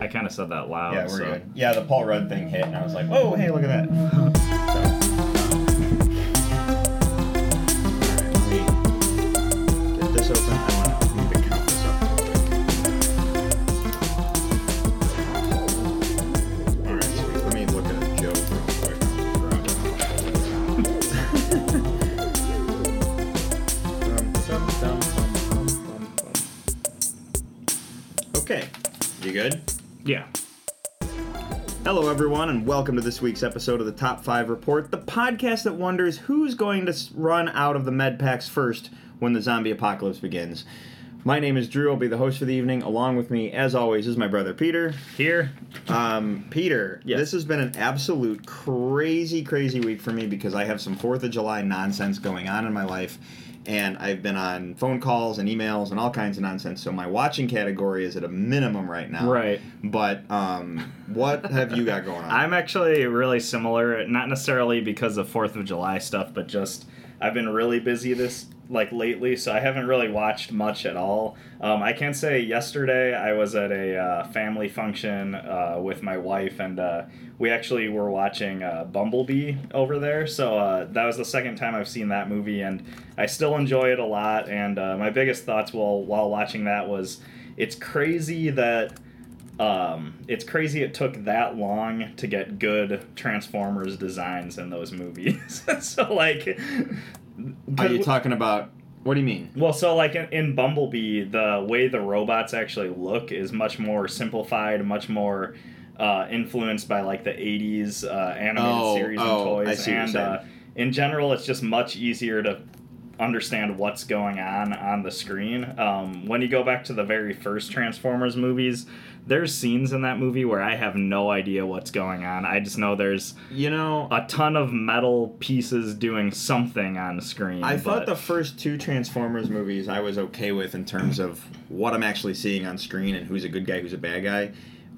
I kind of said that loud. Yeah, we're so. good. Yeah, the Paul Rudd thing hit, and I was like, "Oh, hey, look at that." so, everyone, and welcome to this week's episode of the Top 5 Report, the podcast that wonders who's going to run out of the med packs first when the zombie apocalypse begins. My name is Drew. I'll be the host for the evening. Along with me, as always, is my brother Peter. Here. Um, Peter, Yes. this has been an absolute crazy, crazy week for me because I have some 4th of July nonsense going on in my life. And I've been on phone calls and emails and all kinds of nonsense. So my watching category is at a minimum right now. Right. But um, what have you got going on? I'm actually really similar, not necessarily because of Fourth of July stuff, but just I've been really busy this like lately, so I haven't really watched much at all. Um, I can say yesterday I was at a uh, family function uh, with my wife, and uh, we actually were watching uh, Bumblebee over there. So uh, that was the second time I've seen that movie, and I still enjoy it a lot. And uh, my biggest thoughts while while watching that was, it's crazy that um, it's crazy it took that long to get good Transformers designs in those movies. so like, Are you talking about? What do you mean? well, so like in, in Bumblebee, the way the robots actually look is much more simplified, much more uh, influenced by like the '80s uh, animated Oh, series oh, and I toys, see what you're and uh, in general, it's just much easier to understand what's going on on the screen. Um, when you go back to the very first Transformers movies, there's scenes in that movie where I have no idea what's going on. I just know there's You know, a ton of metal pieces doing something on screen. I thought the first two Transformers movies I was okay with in terms of what I'm actually seeing on screen and who's a good guy, who's a bad guy.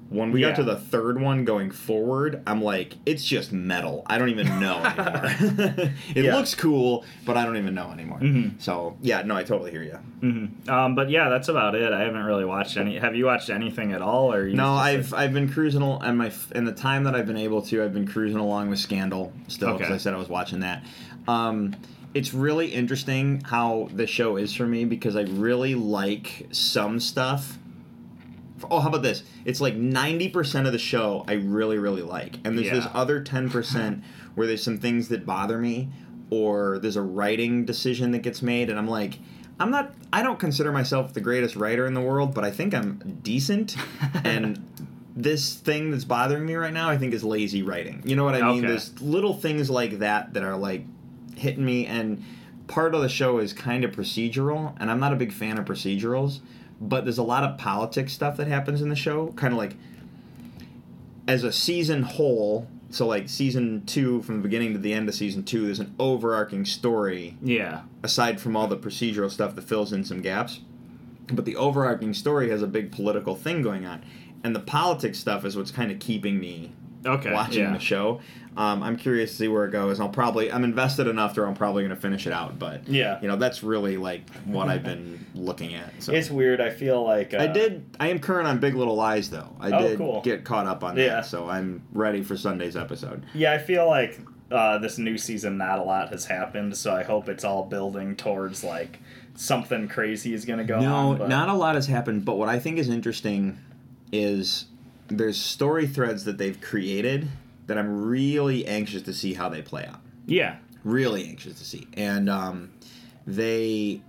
When we Yeah. got to the third one going forward, I'm like, it's just metal. I don't even know anymore. it Yeah. looks cool, but I don't even know anymore. Mhm. So, yeah, no, I totally hear you. Mhm. Um, but yeah, that's about it. I haven't really watched any. Have you watched anything at all? Or you No, I've I've been cruising al- and my f- in the time that I've been able to, I've been cruising along with Scandal still because Okay. I said I was watching that. Um, it's really interesting how the show is for me because I really like some stuff. Oh, how about this? It's like ninety percent of the show I really really like, and there's this other ten percent where there's some things that bother me, or there's a writing decision that gets made, and I'm like. I'm not. I don't consider myself the greatest writer in the world, but I think I'm decent. and this thing that's bothering me right now, I think, is lazy writing. You know what I mean? There's little things like that that are like hitting me, and part of the show is kind of procedural, and I'm not a big fan of procedurals. But there's a lot of politics stuff that happens in the show, kind of like as a season whole. So like season two, from the beginning to the end of season two, there's an overarching story yeah. aside from all the procedural stuff that fills in some gaps. But the overarching story has a big political thing going on. And the politics stuff is what's kind of keeping me Okay. watching yeah. the show. Um, I'm curious to see where it goes. I'll probably I'm invested enough to where I'm probably going to finish it out. But Yeah. you know that's really like what I've been looking at. So It's weird. I feel like uh, I did. I am current on Big Little Lies though. I Oh, did cool. get caught up on Yeah. that, so I'm ready for Sunday's episode. Yeah, I feel like uh, this new season, not a lot has happened. So I hope it's all building towards like something crazy is gonna go no, on. not a lot has happened. But what I think is interesting is there's story threads that they've created that I'm really anxious to see how they play out. Yeah. Really anxious to see, and um, they.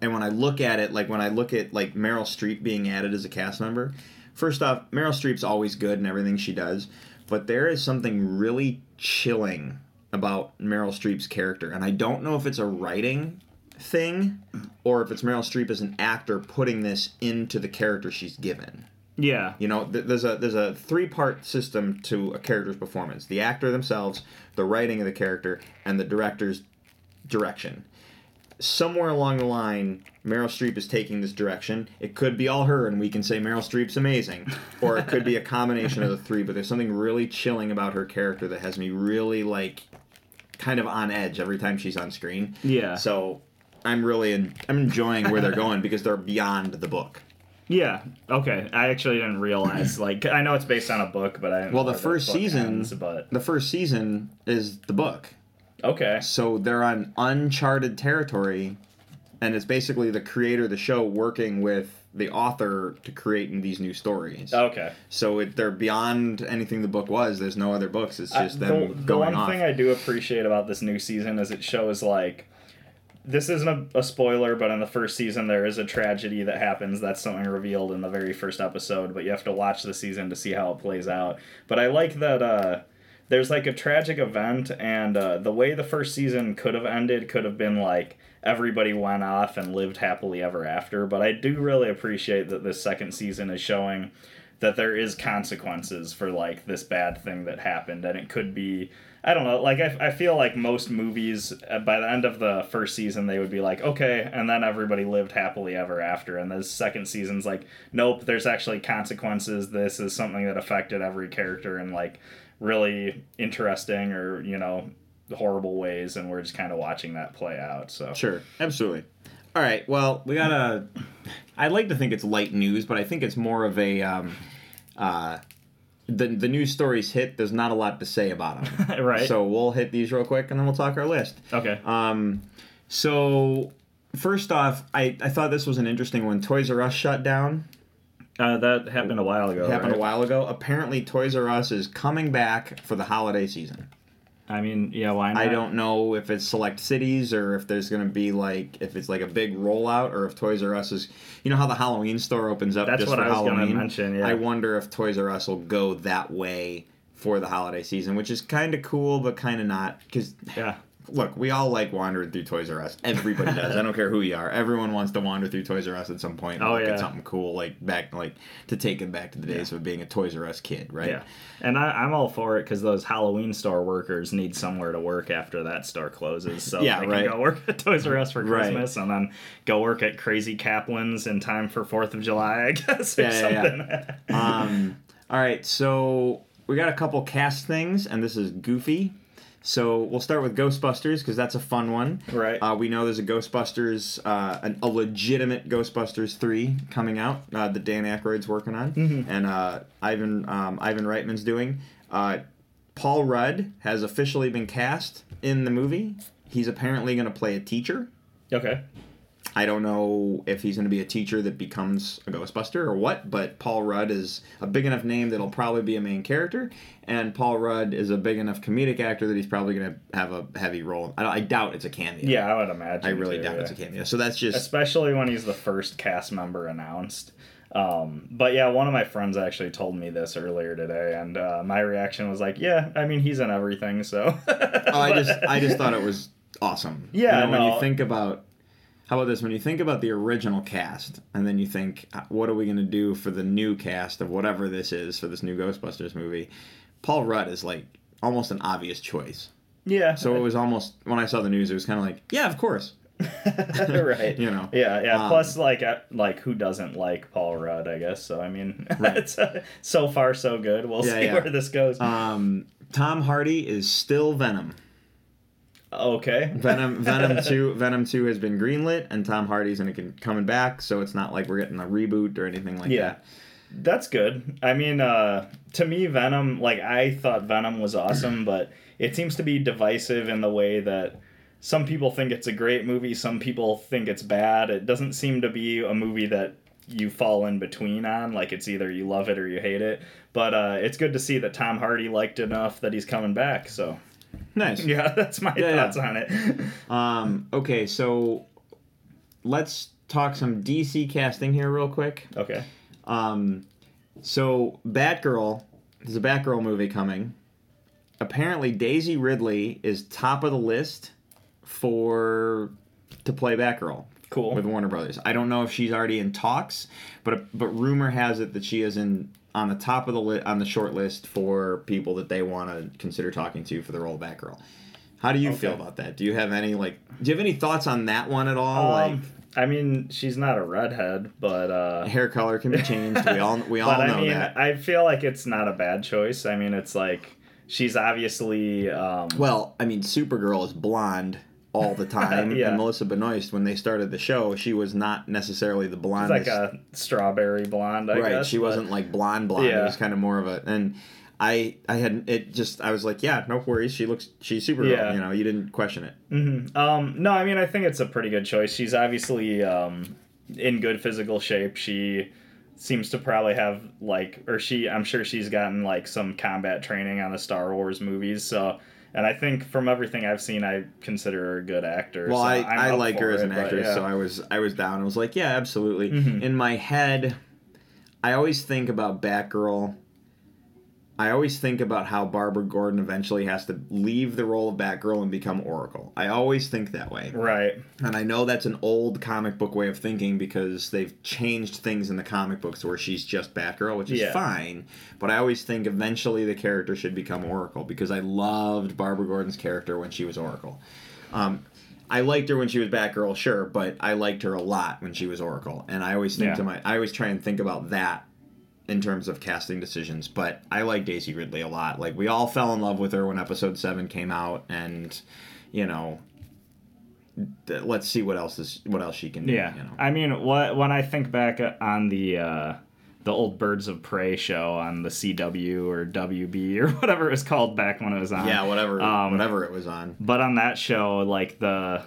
And when I look at it, like when I look at like Meryl Streep being added as a cast member, first off, Meryl Streep's always good in everything she does, but there is something really chilling about Meryl Streep's character, and I don't know if it's a writing thing or if it's Meryl Streep as an actor putting this into the character she's given. Yeah. You know, th- there's a there's a three part system to a character's performance: the actor themselves, the writing of the character, and the director's direction. Somewhere along the line, Meryl Streep is taking this direction. It could be all her, and we can say Meryl Streep's amazing, or it could be a combination of the three. But there's something really chilling about her character that has me really like, kind of on edge every time she's on screen. Yeah. So I'm really in, I'm enjoying where they're going because they're beyond the book. Yeah. Okay. I actually didn't realize. Like, I know it's based on a book, but I didn't Well, the first book season, ends, but the first season is the book. okay. So they're on uncharted territory, and it's basically the creator of the show working with the author to create these new stories. Okay. So it, they're beyond anything the book was. There's no other books. It's I- just the, them the going one off. thing I do appreciate about this new season is it shows like this isn't a, a spoiler, but in the first season there is a tragedy that happens. That's something revealed in the very first episode, but you have to watch the season to see how it plays out. But I like that uh, there's like a tragic event, and uh, the way the first season could have ended could have been like everybody went off and lived happily ever after. But I do really appreciate that this second season is showing that there is consequences for like this bad thing that happened and it could be i don't know like i, I feel like most movies uh, by the end of the first season they would be like okay and then everybody lived happily ever after and the second season's like nope there's actually consequences this is something that affected every character in like really interesting or you know horrible ways and we're just kind of watching that play out so Sure, absolutely. All right. Well, we gotta. I'd like to think it's light news, but I think it's more of a. Um, uh, the the news stories hit. There's not a lot to say about them. right So we'll hit these real quick, and then we'll talk our list. okay Um, so first off, I, I thought this was an interesting one. Toys R Us shut down. uh, that happened a while ago happened right? a while ago. Apparently, Toys R Us is coming back for the holiday season. I mean yeah why not I don't know if it's select cities or if there's going to be like if it's like a big rollout or if Toys R Us is you know how the Halloween store opens up That's just what for I was Halloween. mention, yeah. I wonder if Toys R Us will go that way for the holiday season, which is kind of cool but kind of not because yeah look, we all like wandering through Toys R Us. Everybody does. I don't care who you are. Everyone wants to wander through Toys R Us at some point and Oh, look yeah. at something cool, like back, like to take it back to the days of being a Toys R Us kid, right? Yeah, and I, I'm all for it because those Halloween store workers need somewhere to work after that store closes, so Yeah, they right. can go work at Toys R Us for Right. Christmas and then go work at Crazy Kaplan's in time for Fourth of July, I guess, or Yeah, yeah, yeah. Um, all right, so we got a couple cast things, and this is goofy. So we'll start with Ghostbusters because that's a fun one. Right. Uh, we know there's a Ghostbusters, uh, an, a legitimate Ghostbusters three coming out uh, that Dan Aykroyd's working on, Mm-hmm. and uh, Ivan um, Ivan Reitman's doing. Uh, Paul Rudd has officially been cast in the movie. He's apparently going to play a teacher. okay. I don't know if he's going to be a teacher that becomes a Ghostbuster or what, but Paul Rudd is a big enough name that'll probably be a main character, and Paul Rudd is a big enough comedic actor that he's probably going to have a heavy role. I, I doubt it's a cameo. Yeah, I would imagine. I really too, doubt yeah. it's a cameo. So that's just especially when he's the first cast member announced. Um, but yeah, one of my friends actually told me this earlier today, and uh, my reaction was like, "Yeah, I mean, he's in everything." So, oh, I just I just thought it was awesome. Yeah, You know, when you think about how about this? When you think about the original cast, and then you think, uh, what are we going to do for the new cast of whatever this is for this new Ghostbusters movie? Paul Rudd is like almost an obvious choice. yeah. So it was almost when I saw the news, it was kind of like, yeah, of course. right. You know. Yeah, yeah. Um, Plus, like, uh, like who doesn't like Paul Rudd? I guess so. I mean, Right. it's uh, so far so good. We'll Yeah, see yeah. where this goes. Um, Tom Hardy is still Venom. Okay. Venom, Venom two, Venom two has been greenlit, and Tom Hardy's con- coming back. So it's not like we're getting a reboot or anything like Yeah. that. That's good. I mean, uh, to me, Venom, like, I thought Venom was awesome, but it seems to be divisive in the way that some people think it's a great movie, some people think it's bad. It doesn't seem to be a movie that you fall in between on. Like, it's either you love it or you hate it. But uh, it's good to see that Tom Hardy liked it enough that he's coming back. So, Nice. yeah, that's my Yeah, yeah. thoughts on it. Um, okay, so let's talk some DC casting here real quick. okay. Um, so Batgirl, there's a Batgirl movie coming. Apparently, Daisy Ridley is top of the list for to play Batgirl Cool. with Warner Brothers. I don't know if she's already in talks, but but rumor has it that she is in on the top of the li- on the short list for people that they want to consider talking to for the role of Batgirl. How do you feel about that? Do you have any like? Do you have any thoughts on that one at all? Um, I mean, she's not a redhead, but uh, hair color can be changed. We all we all but know I mean, that. I feel like it's not a bad choice. I mean, it's like she's obviously um, Well, I mean, Supergirl is blonde all the time. Yeah. And Melissa Benoist, when they started the show, she was not necessarily the blonde. Like a strawberry blonde, I right. guess. she but- wasn't like blonde blonde. It was kind of more of a and. I, I had it just I was like yeah no worries she looks she's super Yeah. you know you didn't question it Mhm. Um, no, I mean I think it's a pretty good choice. She's obviously um, in good physical shape. She seems to probably have like, or she, I'm sure she's gotten like some combat training on the Star Wars movies. So, and I think from everything I've seen, I consider her a good actor. Well, so I, I'm I like her as an but actress, yeah. so I was I was down. I was like, yeah, absolutely. Mhm. In my head, I always think about Batgirl. I always think about how Barbara Gordon eventually has to leave the role of Batgirl and become Oracle. I always think that way. right. And I know that's an old comic book way of thinking because they've changed things in the comic books where she's just Batgirl, which is Yeah. fine. But I always think eventually the character should become Oracle because I loved Barbara Gordon's character when she was Oracle. Um, I liked her when she was Batgirl, sure, but I liked her a lot when she was Oracle. And I always think Yeah. to my, I always try and think about that in terms of casting decisions. But I like Daisy Ridley a lot. Like we all fell in love with her when Episode Seven came out, and you know, th- let's see what else is what else she can do. Yeah. you know. I mean, what when I think back on the uh, the old Birds of Prey show on the CW or WB or whatever it was called back when it was on. yeah, whatever, Um, whatever it was on. But on that show, like the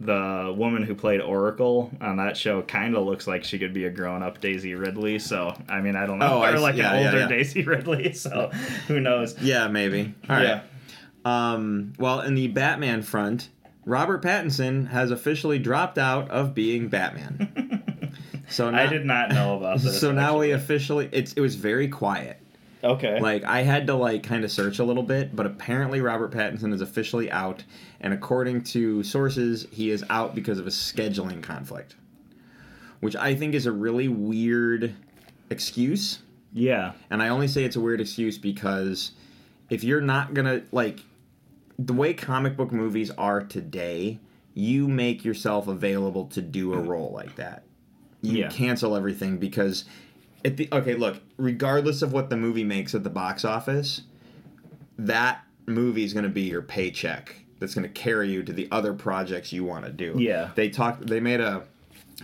the woman who played Oracle on that show kind of looks like she could be a grown up Daisy Ridley. So I mean, I don't know, Oh, or like Yeah, an older yeah. Daisy Ridley. So who knows? Yeah, maybe. All right. yeah. Um, well, in the Batman front, Robert Pattinson has officially dropped out of being Batman. so now, I did not know about this. So now we officially it's it was very quiet. Okay. Like I had to like kind of search a little bit, but apparently Robert Pattinson is officially out, and according to sources, he is out because of a scheduling conflict, which I think is a really weird excuse. yeah. And I only say it's a weird excuse because if you're not gonna like the way comic book movies are today, you make yourself available to do a role like that. You Yeah. cancel everything because at the okay, look, regardless of what the movie makes at the box office, that movie is gonna be your paycheck that's gonna carry you to the other projects you want to do. Yeah. They talk they made a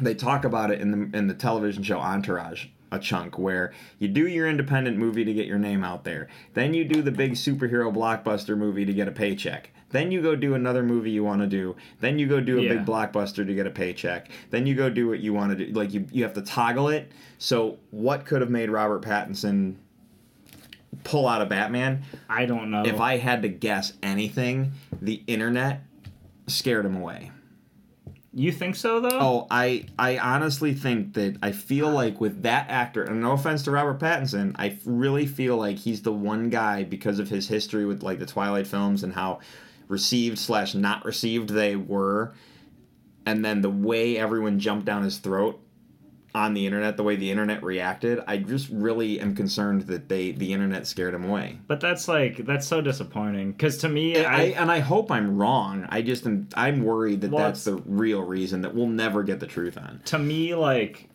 they talk about it in the in the television show Entourage a chunk where you do your independent movie to get your name out there. Then you do the big superhero blockbuster movie to get a paycheck. Then you go do another movie you want to do. Then you go do a Yeah. big blockbuster to get a paycheck. Then you go do what you want to do. Like you, you have to toggle it. So what could have made Robert Pattinson pull out of Batman? I don't know. If I had to guess anything, the internet scared him away. you think so though? Oh, I I honestly think that I feel like with that actor, and no offense to Robert Pattinson, I really feel like he's the one guy because of his history with like the Twilight films and how received slash not received they were, and then the way everyone jumped down his throat on the internet, the way the internet reacted. I just really am concerned that they the internet scared him away. But that's like that's so disappointing because to me, And I, I, and I hope I'm wrong. I just am I'm worried that Well, that's the real reason that we'll never get the truth on. to me like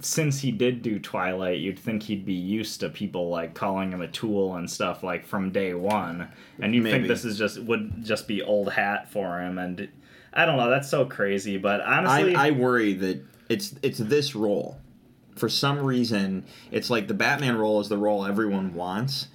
since he did do Twilight, you'd think he'd be used to people like calling him a tool and stuff like from day one, and you'd think this is just would just be old hat for him. And I don't know, that's so crazy. But honestly, I, I worry that it's it's this role. For some reason, it's like the Batman role is the role everyone wants,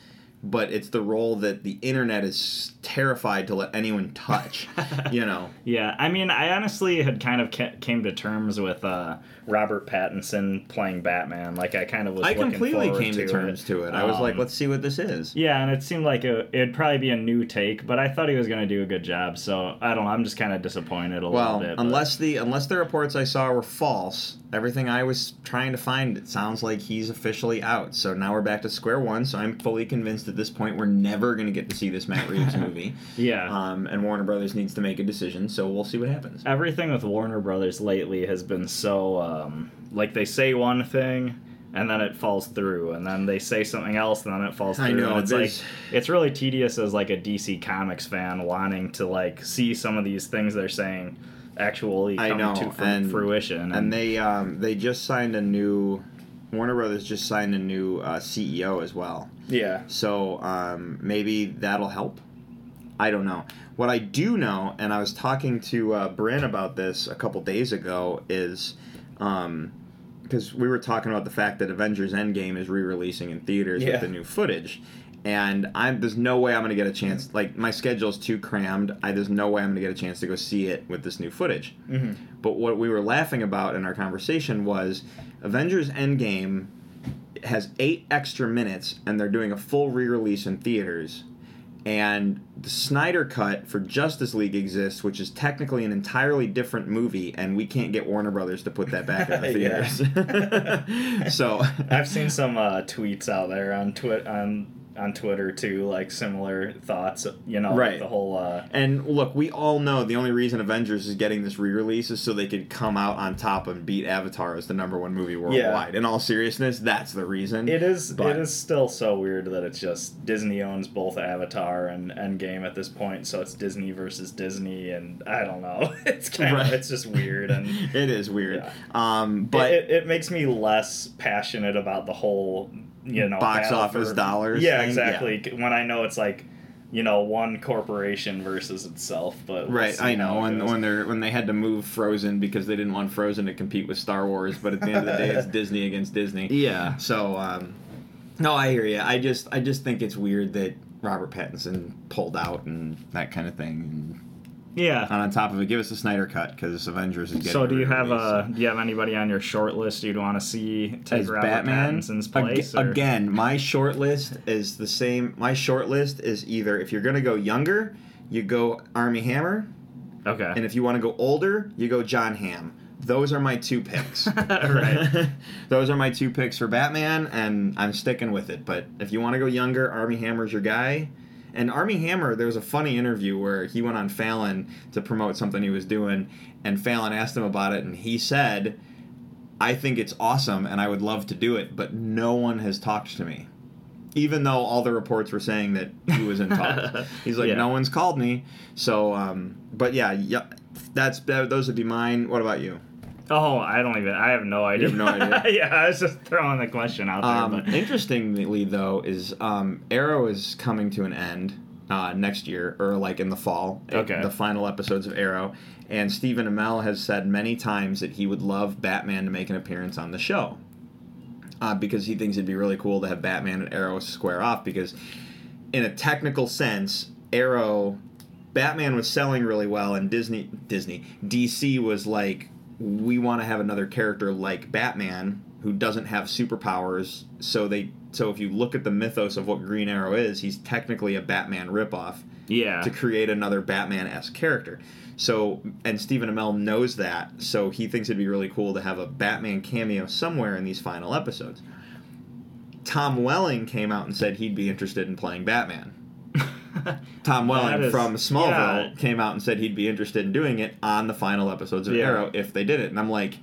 but it's the role that the internet is terrified to let anyone touch. you know, Yeah, I mean, I honestly had kind of came to terms with uh, Robert Pattinson playing Batman. Like, I kind of was. I completely came to, to terms it. to it. I was like, Um, let's see what this is. Yeah, and it seemed like it, it'd probably be a new take, but I thought he was going to do a good job. So I don't know. I'm just kind of disappointed a Well, little bit. but- unless the unless the reports I saw were false, everything I was trying to find it sounds like he's officially out. So now we're back to square one. So I'm fully convinced at this point we're never going to get to see this Matt Reeves movie. yeah. Um, and Warner Brothers needs to make a decision. So we'll see what happens. Everything with Warner Brothers lately has been so um, like they say one thing and then it falls through, and then they say something else and then it falls through. I know, and it's like it's really tedious as like a DC Comics fan wanting to like see some of these things they're saying actually I come know, to and- fruition. And they um, they just signed a new Warner Brothers just signed a new uh, CEO as well. yeah, So um, maybe that'll help. I don't know. What I do know, and I was talking to uh, Bryn about this a couple days ago, is um, because we were talking about the fact that Avengers Endgame is re-releasing in theaters Yeah. with the new footage, and I'm there's no way I'm gonna get a chance. Like my schedule's too crammed. I there's no way I'm gonna get a chance to go see it with this new footage. Mhm. But what we were laughing about in our conversation was Avengers Endgame has eight extra minutes, and they're doing a full re-release in theaters. And the Snyder Cut for Justice League exists, which is technically an entirely different movie, and we can't get Warner Brothers to put that back in the theaters. so I've seen some uh, tweets out there on Twitter on on Twitter too, like similar thoughts. You know, Right. The whole. Uh, And look, we all know the only reason Avengers is getting this re-release is so they could come out on top and beat Avatar as the number one movie worldwide. In all seriousness, that's the reason. It is. But- it is still so weird that it's just Disney owns both Avatar and Endgame at this point, so it's Disney versus Disney, and I don't know. It's kind Right. of it's just weird, and it is weird. Yeah. Um, but but it, it makes me less passionate about the whole you know Box battle office dollars Yeah, thing, exactly. When I know it's like you know one corporation versus itself, but Right, I know. it When when they're when they had to move Frozen because they didn't want Frozen to compete with Star Wars, but at the end of the day, it's Disney against Disney. yeah. So, um, no, I hear you. I just I just think it's weird that Robert Pattinson pulled out and that kind of thing. Yeah. And on top of it, give us a Snyder cut because Avengers is getting. So do you have re-released. uh do you have anybody on your short list you'd want to see take as Robert Batman Pattinson's place? or- Again, my short list is the same. My short list is either if you're gonna go younger, you go Armie Hammer, Okay. and if you want to go older, you go John Hamm. Those are my two picks. Right. Those are my two picks for Batman, and I'm sticking with it. But if you want to go younger, Armie Hammer's your guy. And Armie Hammer, there was a funny interview where he went on Fallon to promote something he was doing, and Fallon asked him about it, and he said, I think it's awesome, and I would love to do it, but no one has talked to me. Even though all the reports were saying that he was in talks. He's like, Yeah. no one's called me. So, um, but yeah, yeah, that's that, those would be mine. What about you? Oh, I don't even. I have no idea. have no idea? yeah, I was just throwing the question out there. Um, but interestingly, though, is um, Arrow is coming to an end uh, next year, or like in the fall. Okay. The final episodes of Arrow, and Stephen Amell has said many times that he would love Batman to make an appearance on the show, uh, because he thinks it'd be really cool to have Batman and Arrow square off. Because, in a technical sense, Arrow, Batman was selling really well, and Disney, Disney, DC was like, we want to have another character like Batman who doesn't have superpowers. So they, so if you look at the mythos of what Green Arrow is, he's technically a Batman ripoff yeah, to create another Batman-esque character. So, and Stephen Amell knows that, so he thinks it'd be really cool to have a Batman cameo somewhere in these final episodes. Tom Welling came out and said he'd be interested in playing Batman. Tom Welling is- from Smallville yeah. came out and said he'd be interested in doing it on the final episodes of Yeah. Arrow if they did it. And I'm like,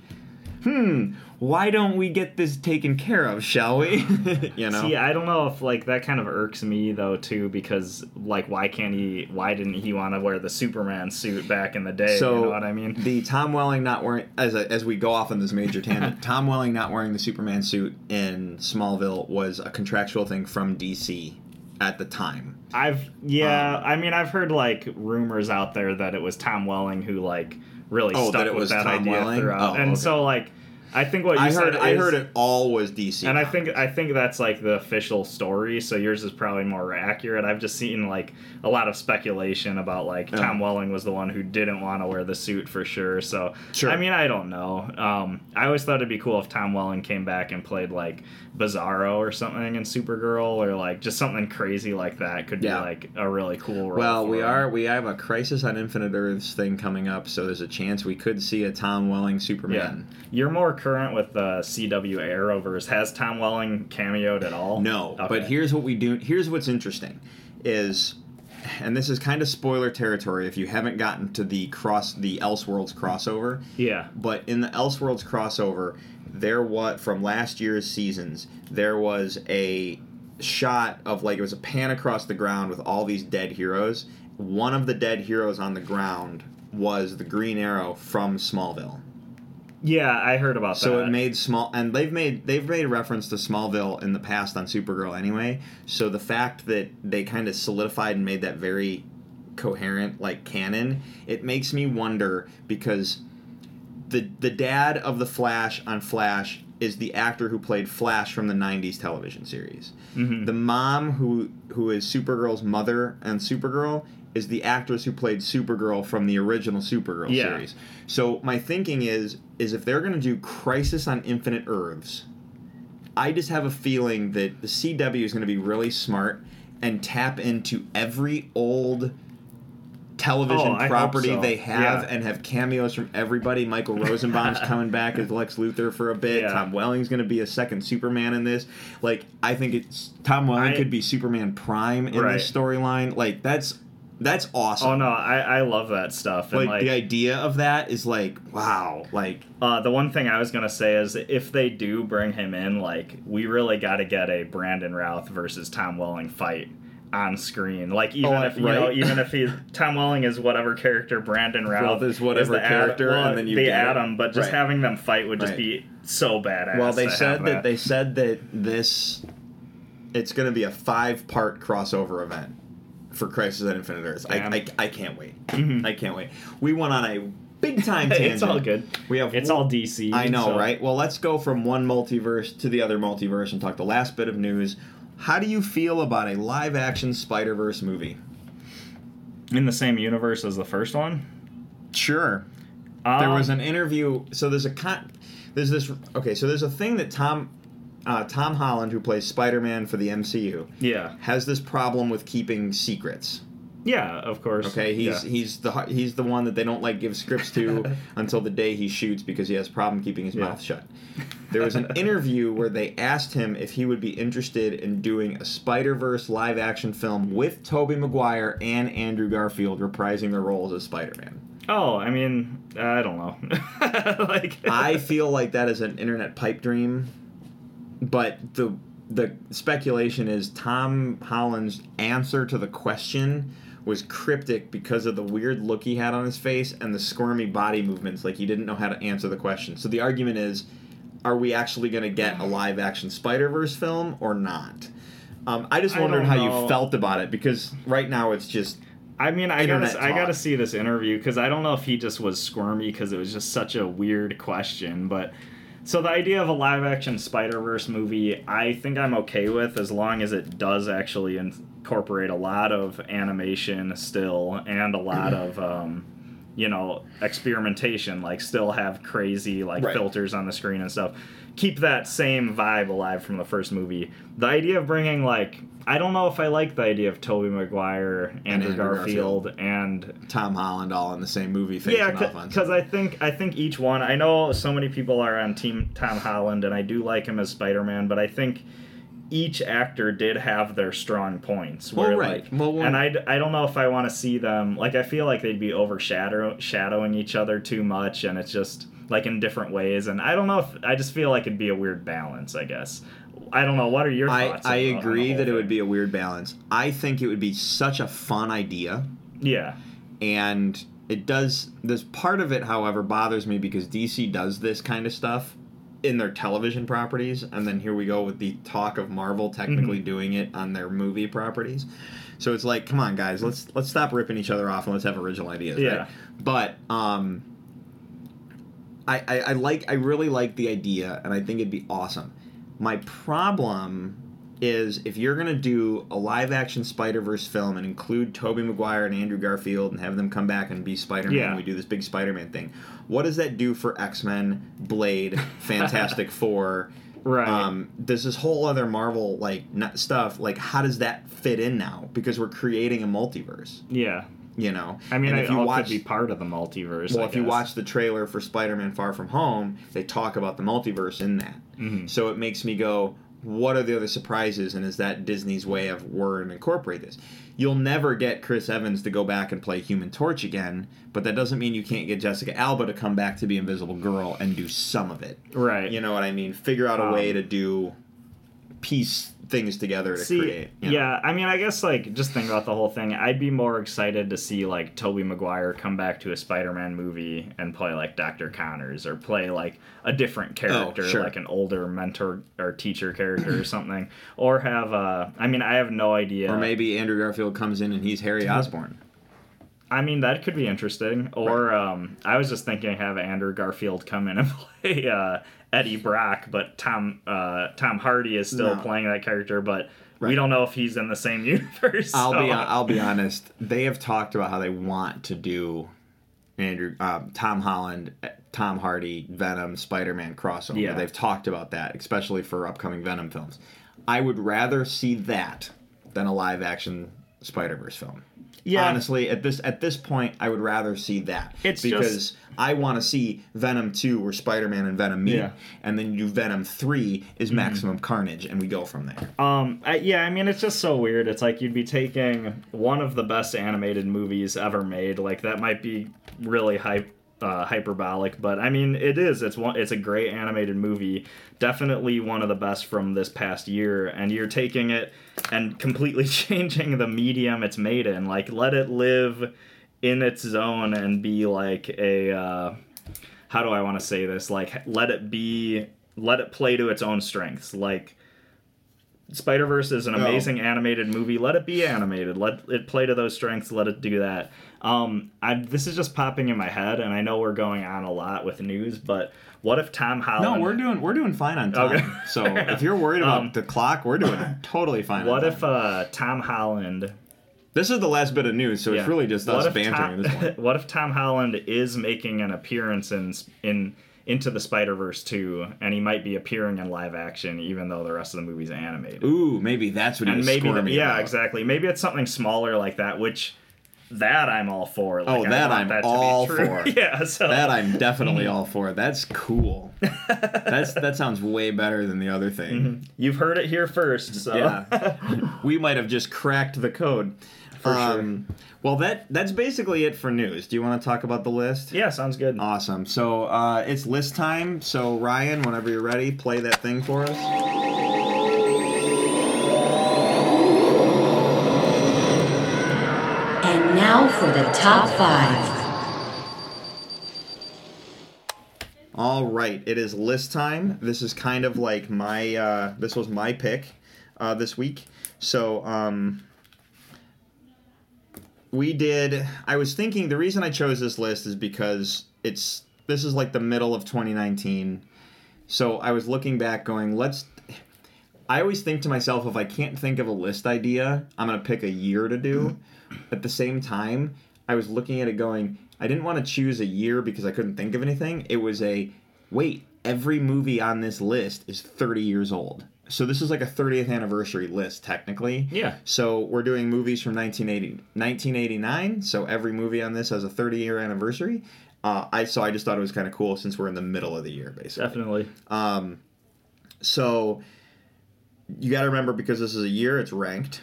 hmm, why don't we get this taken care of, shall we? you know? See, I don't know if like that kind of irks me though too, because like why can't he? Why didn't he want to wear the Superman suit back in the day? So you know what I mean? the Tom Welling not wearing as a, as we go off on this major tangent, Tom Welling not wearing the Superman suit in Smallville was a contractual thing from DC at the time. I've yeah, Um, I mean I've heard like rumors out there that it was Tom Welling who like really Oh, stuck that it with was that Tom idea Welling? throughout, Oh, and okay. so like I think what you I said heard I heard it all was DC. and I think. I think that's like the official story. So yours is probably more accurate. I've just seen like a lot of speculation about like Yeah. Tom Welling was the one who didn't want to wear the suit for sure. So Sure. I mean I don't know. Um, I always thought it'd be cool if Tom Welling came back and played like Bizarro or something in Supergirl or like just something crazy like that. Could Yeah. be like a really cool role. Well, we him. are we have a Crisis on Infinite Earths thing coming up, so there's a chance we could see a Tom Welling Yeah, Superman. you're more current with the CW Arrowverse. Has Tom Welling cameoed at all? No, but here's what we do. Here's what's interesting, is, and this is kind of spoiler territory if you haven't gotten to the cross the Elseworlds crossover. yeah, But in the Elseworlds crossover, there what from last year's seasons, there was a shot of like it was a pan across the ground with all these dead heroes. One of the dead heroes on the ground was the Green Arrow from Smallville. Yeah, I heard about So that. So it made small, and they've made they've made reference to Smallville in the past on Supergirl anyway. So the fact that they kind of solidified and made that very coherent like canon, it makes me wonder because the the dad of the Flash on Flash is the actor who played Flash from the '90s television series. Mhm. The mom who who is Supergirl's mother and Supergirl is the actress who played Supergirl from the original Supergirl Yeah. series. So my thinking is is if they're going to do Crisis on Infinite Earths, I just have a feeling that the CW is going to be really smart and tap into every old television Oh, property so. they have Yeah. and have cameos from everybody. Michael Rosenbaum's coming back as Lex Luthor for a bit. Yeah. Tom Welling's going to be a second Superman in this. Like I think it's Tom Welling I- could be Superman Prime in Right. this storyline. Like that's that's awesome. Oh no, I, I love that stuff. And Like, like, the idea of that is like wow. Like uh, the one thing I was gonna say is if they do bring him in, like we really got to get a Brandon Routh versus Tom Welling fight on screen. Like even Oh, if you know, even if he Tom Welling is whatever character Brandon Routh is whatever the Ad- character, well, and then you the. Adam, but just Right. having them fight would just Right. be so badass. Well, they said that. they said that this it's going to be a five part crossover event for Crisis on Infinite Earths. I, I, I can't wait. Mhm. I can't wait. We went on a big time tangent. it's all good. We have It's all DC. I know, so- right? Well, let's go from one multiverse to the other multiverse and talk the last bit of news. How do you feel about a live action Spider Verse movie? In the same universe as the first one. Sure. there Um, was an interview. So there's a con. There's this. Okay, so there's a thing that Tom, uh, Tom Holland, who plays Spider Man for the MCU, Yeah. has this problem with keeping secrets. Yeah, of course. Okay, he's yeah. he's the he's the one that they don't like give scripts to until the day he shoots because he has problem keeping his Yeah. mouth shut. There was an interview where they asked him if he would be interested in doing a Spider Verse live action film with Tobey Maguire and Andrew Garfield reprising their roles as Spider Man. Oh, I mean, I don't know. like I feel like that is an internet pipe dream, but the the speculation is Tom Holland's answer to the question was cryptic because of the weird look he had on his face and the squirmy body movements, like he didn't know how to answer the question. So the argument is, are we actually going to get a live action Spider Verse film or not? Um, I just wondered don't how you felt about it because right now it's just I mean, I Internet gotta, I gotta see this interview because I don't know if he just was squirmy because it was just such a weird question. But so the idea of a live action Spider Verse movie, I think I'm okay with as long as it does actually incorporate a lot of animation still and a lot of. Um, you know, experimentation, like still have crazy like Right. filters on the screen and stuff. Keep that same vibe alive from the first movie. The idea of bringing like I don't know if I like the idea of Tobey Maguire, Andrew, Andrew Garfield, and Tom Holland all in the same movie yeah, because I think I think each one. I know so many people are on Team Tom Holland, and I do like him as Spider Man, but I think each actor did have their strong points. Well, right. Like, Well, and I, I don't know if I want to see them. Like I feel like they'd be overshadow shadowing each other too much, and it's just like in different ways. And I don't know if I just feel like it'd be a weird balance. I guess. I don't know. What are your I, thoughts? I on the- on the agree that it would be a weird balance. I think it would be such a fun idea, Yeah. and it does. This part of it, however, bothers me because DC does this kind of stuff in their television properties, and then here we go with the talk of Marvel technically Mm-hmm. doing it on their movie properties. So it's like, come on, guys, let's let's stop ripping each other off and let's have original ideas. Yeah. Right? But um, I, I I like I really like the idea, and I think it'd be awesome. My problem is if you're gonna do a live action Spider Verse film and include Tobey Maguire and Andrew Garfield and have them come back and be Spider Man, Yeah. we do this big Spider Man thing. What does that do for X Men, Blade, Fantastic Four? Right. Um, there's this whole other Marvel like stuff. Like, how does that fit in now? Because we're creating a multiverse. yeah. You know. I mean, And it all could be part of the multiverse. well, I if you watch the trailer for Spider-Man: Far From Home, they talk about the multiverse in that. Mhm. So it makes me go, what are the other surprises? And is that Disney's way of we're going to incorporate this? You'll never get Chris Evans to go back and play Human Torch again, but that doesn't mean you can't get Jessica Alba to come back to be Invisible Girl and do some of it. right. You know what I mean? Figure out a way Um, to do piece things together to See, create. you know? yeah, I mean, I guess like just think about the whole thing. I'd be more excited to see like Tobey Maguire come back to a Spider-Man movie and play like Doctor Connors or play like a different character, Oh, sure. like an older mentor or teacher character or something, or have uh, I mean, I have no idea. Or maybe Andrew Garfield comes in and he's Harry Osborn. I mean, that could be interesting. Or um, I was just thinking have Andrew Garfield come in and play uh, Eddie Brock, but Tom uh, Tom Hardy is still No. playing that character, but we don't know if he's in the same universe. I'll so- be I'll be honest. They have talked about how they want to do Andrew um, Tom Holland, Tom Hardy, Venom, Spider-Man crossover. Yeah. They've talked about that, especially for upcoming Venom films. I would rather see that than a live action Spider-Verse film. Yeah. Honestly, at this at this point, I would rather see that It's because just- I want to see Venom two, where Spider-Man and Venom meet, Yeah. Mm-hmm. and then you do Venom three is Maximum Carnage, and we go from there. Um, I, yeah, I mean, it's just so weird. It's like you'd be taking one of the best animated movies ever made. Like that might be really hype, uh, hyperbolic, but I mean, it is. It's one. It's a great animated movie. Definitely one of the best from this past year. And you're taking it and completely changing the medium it's made in. Like, let it live in its zone and be like a. Uh, how do I want to say this? Like, let it be. Let it play to its own strengths. Like. Spider Verse is an amazing animated movie. Let it be animated. Let it play to those strengths. Let it do that. Um, I, this is just popping in my head, and I know we're going on a lot with news, but what if Tom Holland? No, we're doing we're doing fine on time. Okay. So if you're worried about Um, the clock, we're doing totally fine. What if uh, Tom Holland? this is the last bit of news? So yeah. it's really just What us bantering Tom, this one. what if Tom Holland is making an appearance in in into the Spider Verse 2, and he might be appearing in live action, even though the rest of the movie's animated. Ooh, maybe that's what he and was maybe the, yeah, about. exactly. Maybe it's something smaller like that, which that I'm all for. Oh, like, Oh, that I'm that all for. yeah, so That I'm definitely mm-hmm. all for. That's cool. That's that sounds way better than the other thing. Mm-hmm. You've heard it here first, so Yeah, we might have just cracked the code. For sure. Um, well, that that's basically it for news. Do you want to talk about the list? yeah, sounds good. Awesome. So uh, it's list time. So Ryan, whenever you're ready, play that thing for us. Now for the top five. All right, it is list time. This is kind of like my. Uh, this was my pick uh, this week. So um, we did. I was thinking the reason I chose this list is because it's this is like the middle of 2019. So I was looking back, going, let's. I always think to myself, if I can't think of a list idea, I'm gonna pick a year to do. At the same time, I was looking at it going, I didn't want to choose a year because I couldn't think of anything. It was a wait, every movie on this list is 30 years old. So this is like a 30th anniversary list technically. Yeah. So we're doing movies from 1980, 1989. So every movie on this has a 30 year anniversary. Uh, I so I just thought it was kind of cool since we're in the middle of the year basically. Definitely. Um, so you got to remember because this is a year, it's ranked.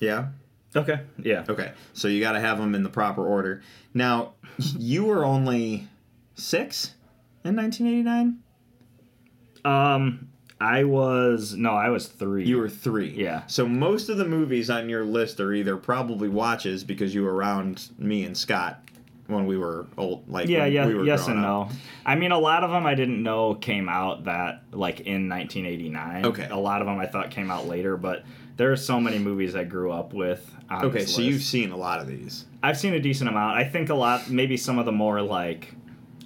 Yeah. Okay. Yeah. Okay. So you got to have them in the proper order. Now, you were only six in 1989. Um, I was no, I was three. You were three. Yeah. So most of the movies on your list are either probably watches because you were around me and Scott when we were old. Like yeah, yeah, we yes and up. no. I mean, a lot of them I didn't know came out that like in 1989. Okay. A lot of them I thought came out later, but there are so many movies I grew up with. On Okay, so you've seen a lot of these. I've seen a decent amount. I think a lot, maybe some of the more like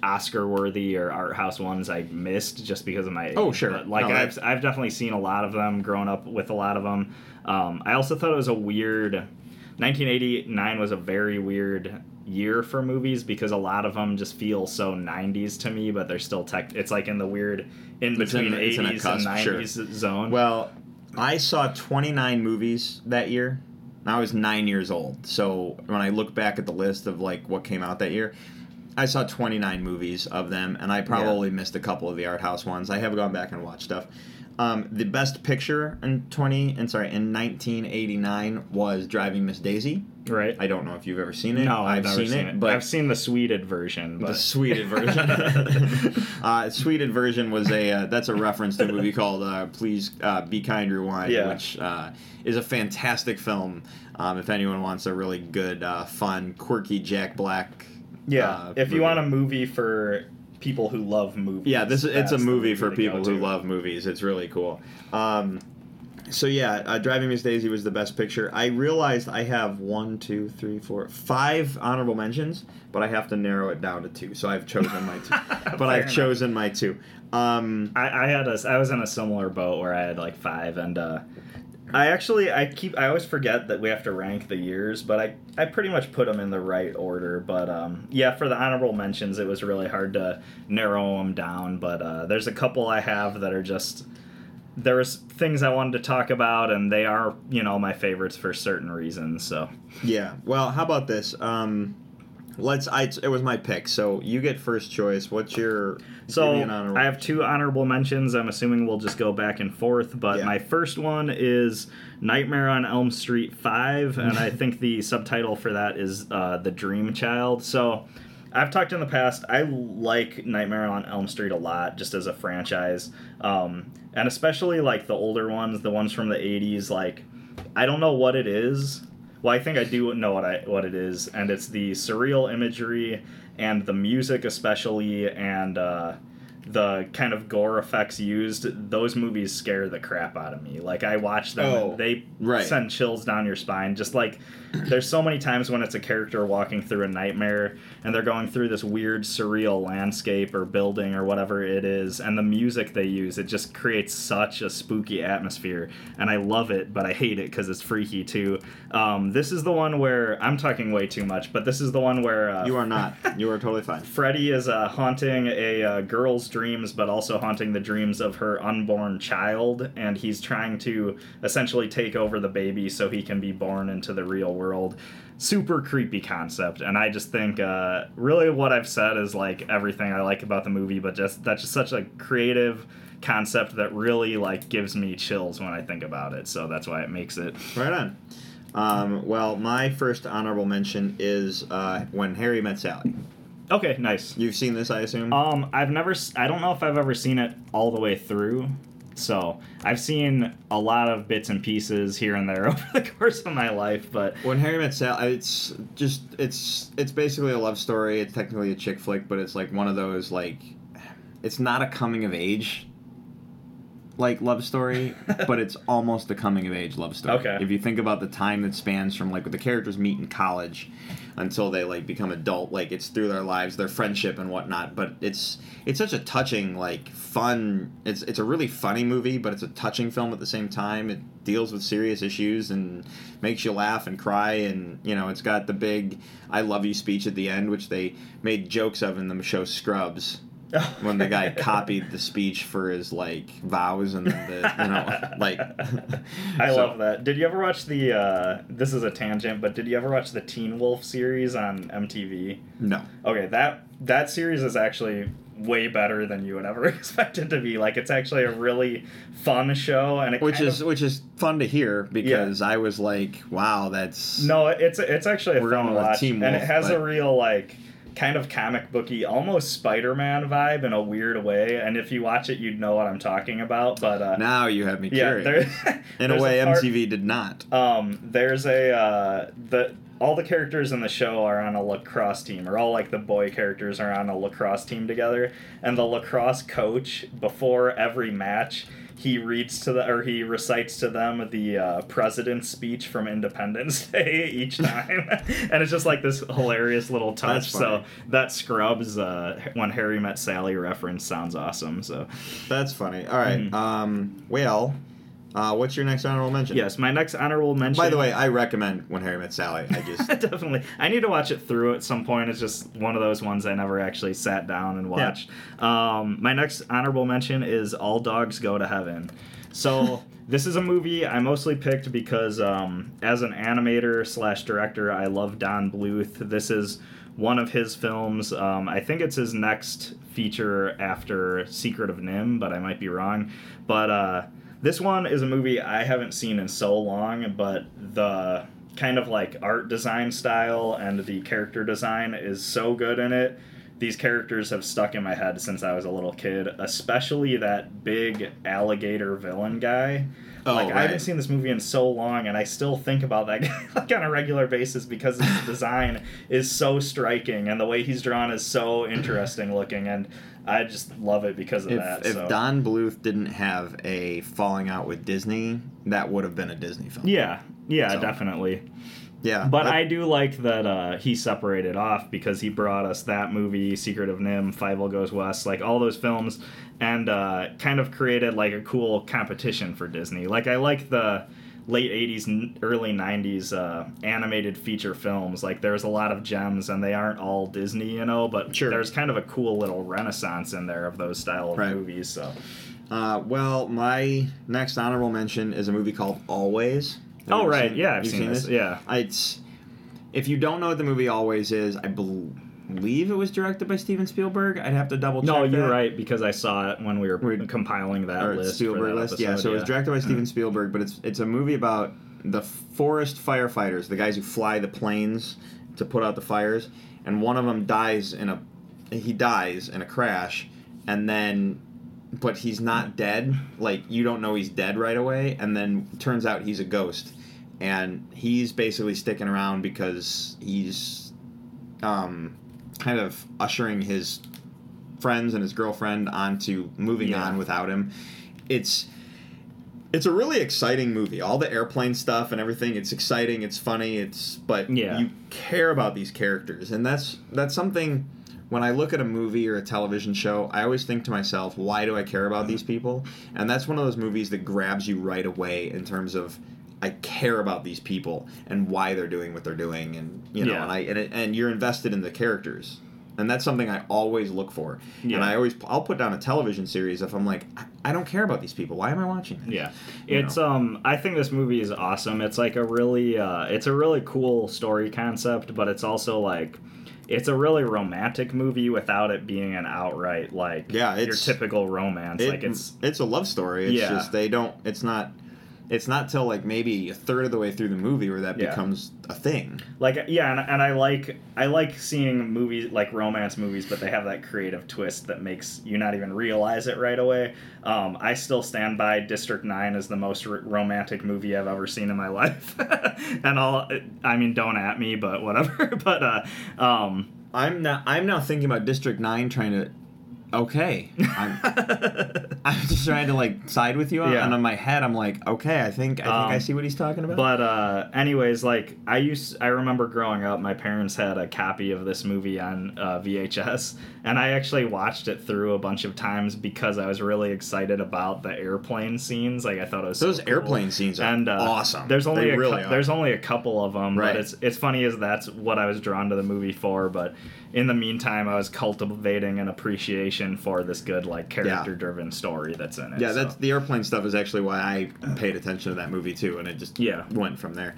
Oscar worthy or art house ones I missed just because of my age. Oh, sure. But, like No, I've I've definitely seen a lot of them, grown up with a lot of them. Um, I also thought it was a weird. 1989 was a very weird year for movies because a lot of them just feel so 90s to me, but they're still tech. It's like in the weird in between in 80s cusp, and sure. 90s zone. Well, I saw 29 movies that year. I was nine years old. So when I look back at the list of like what came out that year, I saw 29 movies of them, and I probably missed a couple of the art house ones. I have gone back and watched stuff. Um, the best picture in 20 and sorry in 1989 was Driving Miss Daisy. right? I don't know if you've ever seen it. no, I've, I've never seen, it, but I've seen the sweded version. But the sweded version. uh, sweded version was a uh, that's a reference to a movie called uh, Please uh, Be Kind Rewind, Yeah. which uh, is a fantastic film. Um, if anyone wants a really good, uh, fun, quirky Jack Black. Yeah, if you want a movie for people who love movies. Yeah, this is it's a movie for people who love movies. It's really cool. Um, So yeah, uh, Driving Miss Daisy was the best picture. I realized I have one, two, three, four, five honorable mentions, but I have to narrow it down to two. So I've chosen my two. but Fair I've enough. chosen my two. Um, I, I had a I was in a similar boat where I had like five and uh I actually I keep I always forget that we have to rank the years, but I I pretty much put them in the right order. But um yeah, for the honorable mentions, it was really hard to narrow them down. But uh, there's a couple I have that are just there was things I wanted to talk about, and they are you know my favorites for certain reasons. So yeah. Well, how about this? Um, let's. I. It was my pick. So you get first choice. What's your? So give me an honorable- I have two honorable mentions. I'm assuming we'll just go back and forth. But Yeah. my first one is Nightmare on Elm Street Five, and I think the subtitle for that is uh, The Dream Child. So I've talked in the past. I like Nightmare on Elm Street a lot, just as a franchise, um, and especially like the older ones, the ones from the '80s. Like I don't know what it is. Well, I think I do know what I what it is, and it's the surreal imagery and the music, especially, and uh, the kind of gore effects used. Those movies scare the crap out of me. Like I watch them, Oh, they right. send chills down your spine. Just like there's so many times when it's a character walking through a nightmare, and they're going through this weird, surreal landscape or building or whatever it is, and the music they use, it just creates such a spooky atmosphere, and I love it, but I hate it because it's freaky too. Um, this is the one where I'm talking way too much, but this is the one where uh, You are not. You are totally fine. Freddy is uh, haunting a uh, girl's dreams, but also haunting the dreams of her unborn child, and he's trying to essentially take over the baby so he can be born into the real world. Super creepy concept, and I just think uh, really what I've said is like everything I like about the movie, but just that's just such a creative concept that really like gives me chills when I think about it. So that's why it makes it. Right on. Um, well, my first honorable mention is uh, when Harry met Sally. Okay, nice. You've seen this, I assume. Um, I've never. s- I don't know if I've ever seen it all the way through. So I've seen a lot of bits and pieces here and there over the course of my life, but when Harry met Sally, it's just it's it's basically a love story. It's technically a chick flick, but it's like one of those like it's not a coming of age like love story, but it's almost a coming of age love story. Okay. If you think about the time that spans from like the characters meet in college until they like become adult, like it's through their lives, their friendship and whatnot. But it's it's such a touching, like fun. It's it's a really funny movie, but it's a touching film at the same time. It deals with serious issues and makes you laugh and cry, and you know it's got the big "I love you" speech at the end, which they made jokes of in the show Scrubs when the guy copied the speech for his like vows and the you know like I So- love that. Did you ever watch the? Uh, this is a tangent, but did you ever watch the Teen Wolf series on MTV? no Okay, that that series is actually way better than you would ever expect it to be. Like it's actually a really fun show, and it which is of- which is fun to hear because I was like wow that's No, it's it's actually a fun watch, and it has but- a real like kind of comic booky, almost Spider-Man vibe in a weird way. And if you watch it, you'd know what I'm talking about. But uh, now you have me yeah, curious there, in a way part- MTV did not Um, there's a uh, the all the characters in the show are on a lacrosse team, or all like the boy characters are on a lacrosse team together, and the lacrosse coach before every match. He reads to the or he recites to them the uh, president's speech from Independence Day each time, and it's just like this hilarious little touch. So that Scrubs uh, when Harry met Sally reference sounds awesome. So that's funny all right, Mhm. um well uh, what's your next honorable mention yes, my next honorable mention. by the way I recommend when Harry met Sally I just Definitely. I need to watch it through at some point. It's just one of those ones I never actually sat down and Yeah. watched. Um, my next honorable mention is All Dogs Go to Heaven. So this is a movie I mostly picked because um, as an animator slash director, I love Don Bluth. This is one of his films. Um, I think it's his next feature after Secret of NIMH, but I might be wrong. But uh, this one is a movie I haven't seen in so long, but the kind of like art design style and the character design is so good in it. These characters have stuck in my head since I was a little kid, especially that big alligator villain guy. Oh, like I haven't seen this movie in so long, and I still think about that guy like on a regular basis because his design is so striking, and the way he's drawn is so interesting looking. And I just love it because of If, that. if so. Don Bluth didn't have a falling out with Disney, that would have been a Disney film. yeah, yeah, So- definitely. Yeah. But that- I do like that uh, he separated off because he brought us that movie, Secret of NIMH, Fievel Goes West, like all those films, and uh, kind of created like a cool competition for Disney. Like I like the late 80s early 90s uh, animated feature films like there's a lot of gems and they aren't all disney you know but Sure. there's kind of a cool little renaissance in there of those style of Right. movies so Uh, well, my next honorable mention is a movie called Always. Oh, have oh right seen- yeah i've you seen, this yeah It's if you don't know what the movie Always is, I believe it was directed by Steven Spielberg. I'd have to double check. no you're that. right because i saw it when we were We're- compiling that list Spielberg that list. yeah, so it was directed by mm. Steven Spielberg, but it's it's a movie about the forest firefighters, the guys who fly the planes to put out the fires, and one of them dies in a he dies in a crash, and then but he's not dead. Like you don't know he's dead right away, and then turns out he's a ghost, and he's basically sticking around because he's um, kind of ushering his friends and his girlfriend onto moving Yeah. on without him. It's it's a really exciting movie. All the airplane stuff and everything. It's exciting. It's funny. It's but Yeah. you care about these characters, and that's that's something. When I look at a movie or a television show, I always think to myself, why do I care about these people? And that's one of those movies that grabs you right away in terms of I care about these people and why they're doing what they're doing, and you know, Yeah. and I and, it, and you're invested in the characters, and that's something I always look for. Yeah. And I always I'll put down a television series if I'm like I, I don't care about these people. Why am I watching it? Yeah, You it's know. um. I think this movie is awesome. It's like a really, uh, it's a really cool story concept, but it's also like, it's a really romantic movie without it being an outright like Yeah, your typical romance. It- like it's it's a love story. It's Yeah. just they don't. It's not. It's not till like maybe a third of the way through the movie where that Yeah. becomes a thing. like yeah, and, and I like I like seeing movies like romance movies, but they have that creative twist that makes you not even realize it right away. Um, I still stand by District Nine as the most r- romantic movie I've ever seen in my life, and all I mean, don't at me, but whatever. but uh, um, I'm now. I'm now thinking about District Nine, trying to. Okay, I'm, I'm just trying to like side with you, Yeah. and in my head, I'm like, okay, I think I think I Um, see what he's talking about. But uh, anyways, like I used, I remember growing up, my parents had a copy of this movie on uh, VHS, and I actually watched it through a bunch of times because I was really excited about the airplane scenes. Like I thought it was so Those cool. airplane scenes are and uh, awesome. There's only They a really are. there's only a couple of them, Right. but it's it's funny as that's what I was drawn to the movie for. But in the meantime, I was cultivating an appreciation for this good like character driven story that's in it. yeah, so. that's the airplane stuff is actually why I paid attention to that movie too, and it just Yeah. went from there.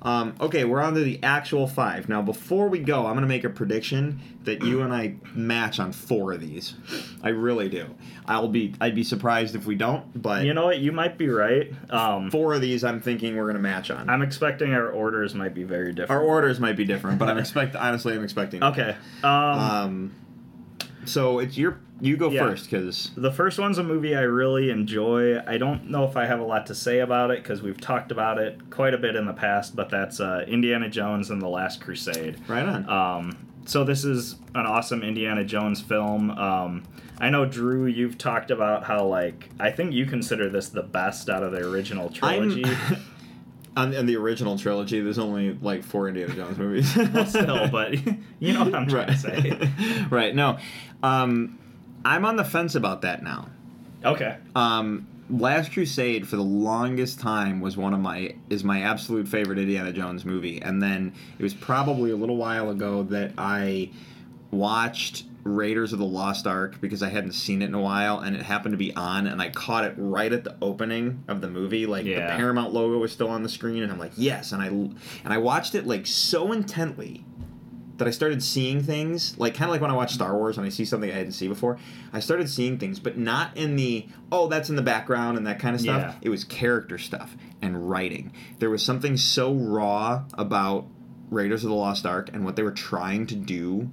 Um, okay, we're on to the actual five. Now, before we go, I'm going to make a prediction that you and I match on four of these. I really do. I'll be I'd be surprised if we don't, but You know what? You might be right. Um, four of these I'm thinking we're going to match on. I'm expecting our orders might be very different. Our orders might be different, but I'm expect honestly I'm expecting. okay. Um, Um, so it's your you go Yeah. first because the first one's a movie I really enjoy. I don't know if I have a lot to say about it because we've talked about it quite a bit in the past, but that's uh, Indiana Jones and the Last Crusade. right on. Um, so this is an awesome Indiana Jones film. Um, I know Drew, you've talked about how like I think you consider this the best out of the original trilogy. on, on the original trilogy, there's only like four Indiana Jones movies. Still, but you know what I'm trying to say. right. No, um, I'm on the fence about that now. Okay. Um, Last Crusade for the longest time was one of my is my absolute favorite Indiana Jones movie, and then it was probably a little while ago that I watched Raiders of the Lost Ark because I hadn't seen it in a while, and it happened to be on, and I caught it right at the opening of the movie. Like Yeah. the Paramount logo was still on the screen, and I'm like, yes, and I and I watched it like so intently that I started seeing things like kind of like when I watch Star Wars and I see something I hadn't seen before. I started seeing things, but not in the oh that's in the background and that kind of stuff. Yeah. It was character stuff and writing. There was something so raw about Raiders of the Lost Ark and what they were trying to do,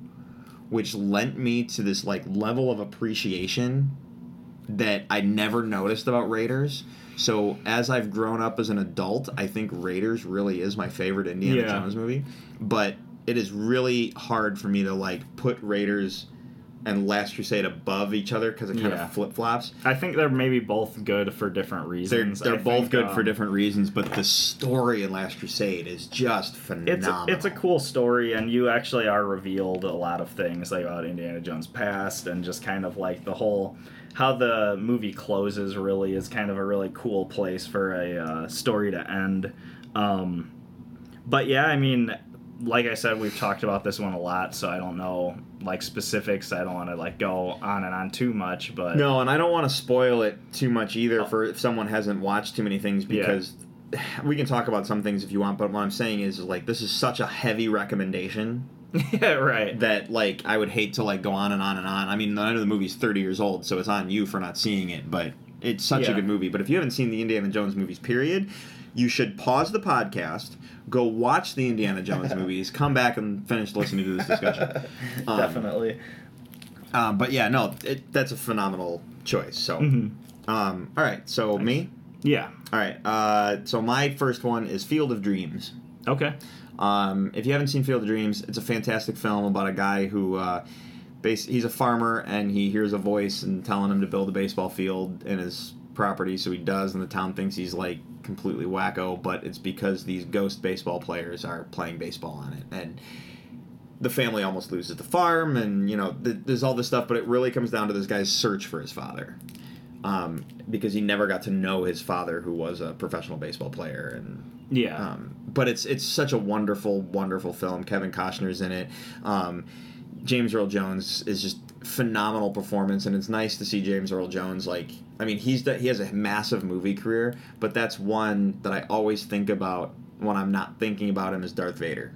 which lent me to this like level of appreciation that I never noticed about Raiders. So as I've grown up as an adult, I think Raiders really is my favorite Indiana Yeah. Jones movie. But it is really hard for me to like put Raiders and Last Crusade above each other because it kind Yeah. of flip flops. I think they're maybe both good for different They're reasons. they're both think, good for um, different reasons, but the story in Last Crusade is just It's phenomenal. a, it's a cool story, and you actually are revealed a lot of things like about Indiana Jones' past, and just kind of like the whole how the movie closes. Really is kind of a really cool place for a uh, story to end. Um, but yeah, I mean, like I said, we've talked about this one a lot, so I don't know like specifics. I don't want to like go on and on too much, but No, and I don't want to spoil it too much either Oh. for if someone hasn't watched too many things Yeah. because we can talk about some things if you want, but what I'm saying is like this is such a heavy recommendation yeah, right. that like I would hate to like go on and on and on. I mean, I know the movie's 30 years old, so it's on you for not seeing it, but it's such a good movie. But if you haven't seen the Indiana Jones movies, period, you should pause the podcast, go watch the Indiana Jones movies, come back and finish listening to this discussion. Um, Definitely. Um, but yeah, no, it, that's a phenomenal choice. So, Mhm. um, all right, so me. Yeah. All right, uh, so my first one is Field of Dreams. Okay. Um, if you haven't seen Field of Dreams, it's a fantastic film about a guy who, uh, bas- he's a farmer and he hears a voice and telling him to build a baseball field in his property, so he does, and the town thinks he's like completely wacko, but it's because these ghost baseball players are playing baseball on it, and the family almost loses the farm, and you know, th- there's all this stuff, but it really comes down to this guy's search for his father. Um, because he never got to know his father, who was a professional baseball player, and Yeah. um, but it's it's such a wonderful, wonderful film. Kevin Costner's in it. Um, James Earl Jones is just phenomenal performance, and it's nice to see James Earl Jones. Like, I mean, he's he has a massive movie career, but that's one that I always think about when I'm not thinking about him as Darth Vader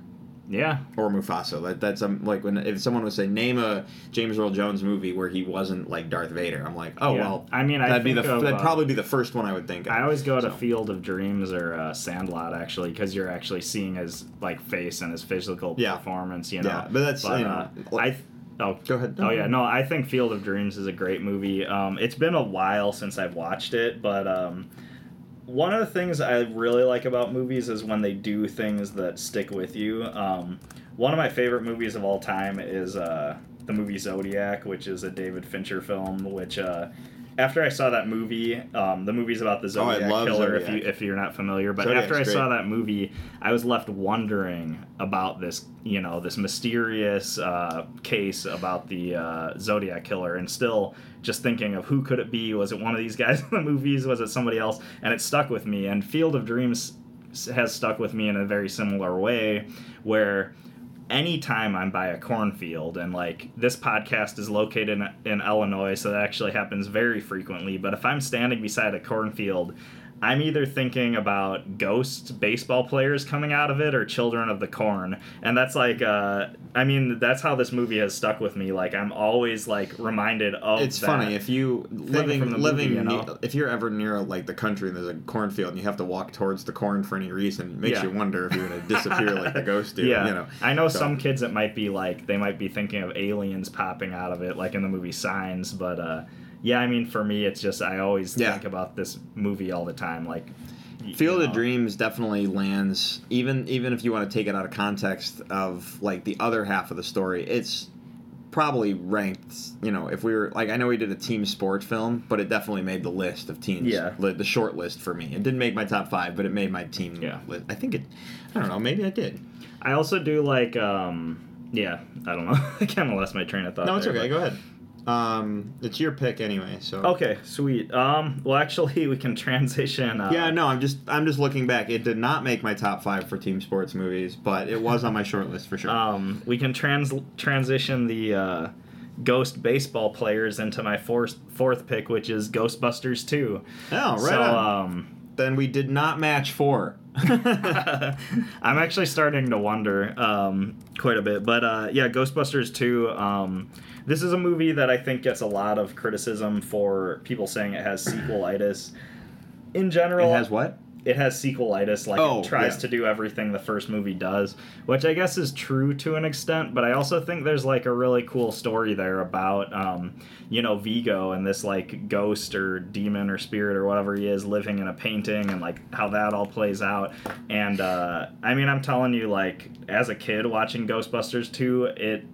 yeah. or Mufasa. That that's um, like when if someone would say name a James Earl Jones movie where he wasn't like Darth Vader, I'm like, oh Yeah. well. I mean, I that'd be the of, that'd uh, probably be the first one I would think. of. I always go to So. Field of Dreams or uh, Sandlot actually because you're actually seeing his like face and his physical Yeah. performance. You know. Yeah, but that's, you know, uh, I. Oh, Go ahead. Oh yeah, no, I think Field of Dreams is a great movie. Um, it's been a while since I've watched it, but um, one of the things I really like about movies is when they do things that stick with you. Um, one of my favorite movies of all time is uh, the movie Zodiac, which is a David Fincher film. Which uh, after I saw that movie, um, the movie's about the Oh, Zodiac killer. If you if you're not familiar, but Zodiac's after I saw that movie, I was left wondering about this, you know, this mysterious uh, case about the uh, Zodiac killer, and still just thinking of who could it be? Was it one of these guys in the movies? Was it somebody else? And it stuck with me. And Field of Dreams has stuck with me in a very similar way, where anytime I'm by a cornfield, and like this podcast is located in, in Illinois, so that actually happens very frequently. But if I'm standing beside a cornfield, I'm either thinking about ghost baseball players coming out of it or children of the corn. And that's like, uh, I mean, that's how this movie has stuck with me. Like, I'm always like reminded of it's funny if you living living movie, you know? if you're ever near like the country and there's a cornfield and you have to walk towards the corn for any reason, it makes Yeah. you wonder if you're gonna disappear like the ghost do. Yeah, You know. I know So- some kids it might be like they might be thinking of aliens popping out of it, like in the movie Signs. But uh, yeah, I mean, for me, it's just I always Yeah. think about this movie all the time. Like, Field you of. Dreams definitely lands even even if you want to take it out of context of like the other half of the story, it's probably ranked, you know, if we were like I know we did a team sport film, but it definitely made the list of teams Yeah. li- the short list for me. It didn't make my top 5, but it made my team Yeah. list. I think it I don't know, maybe I did. I also do like, um, yeah, I don't know. I kind of lost my train of thought. No, it's there, okay. Go ahead. Um, it's your pick anyway. So Okay, sweet. Um, well, actually, we can transition. Uh, Yeah, no, I'm just I'm just looking back. It did not make my top five for team sports movies, but it was on my short list for sure. Um, we can trans transition the uh, ghost baseball players into my fourth fourth pick, which is Ghostbusters Two. oh, right so, um, then we did not match four. I'm actually starting to wonder um, quite a bit. But uh, yeah, Ghostbusters 2. Um, this is a movie that I think gets a lot of criticism for people saying it has sequelitis. In general, it has what? it has sequelitis like Oh, it tries yeah. to do everything the first movie does which i guess is true to an extent but i also think there's like a really cool story there about um, you know vigo and this like ghost or demon or spirit or whatever he is living in a painting and like how that all plays out and uh, i mean i'm telling you like as a kid watching ghostbusters 2 it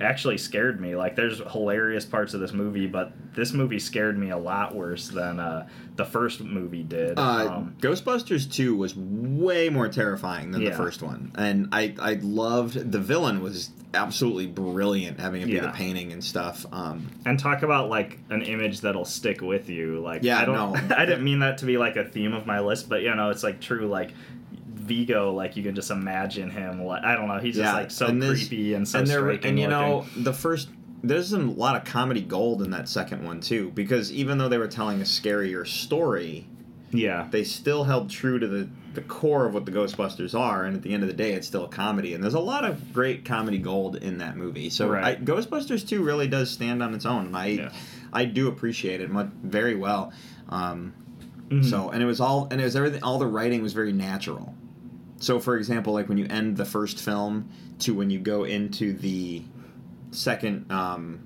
actually scared me. Like there's hilarious parts of this movie, but this movie scared me a lot worse than uh, the first movie did. Uh, um, Ghostbusters 2 was way more terrifying than the first one. And I, I loved the villain was absolutely brilliant having it be the painting and stuff. Um, and talk about like an image that'll stick with you. Like Yeah, I don't no. I didn't mean that to be like a theme of my list, but you know, it's like true like Vigo, like you can just imagine him like I don't know, he's just like so and this- creepy and so and there, and you know the first there's a lot of comedy gold in that second one too because even though they were telling a scarier story Yeah. they still held true to the, the core of what the ghostbusters are and at the end of the day it's still a comedy and there's a lot of great comedy gold in that movie so I, ghostbusters 2 really does stand on its own and i Yeah. i do appreciate it mu- very well um, Mhm. so and it was all and it was everything all the writing was very natural so for example like when you end the first film to when you go into the second um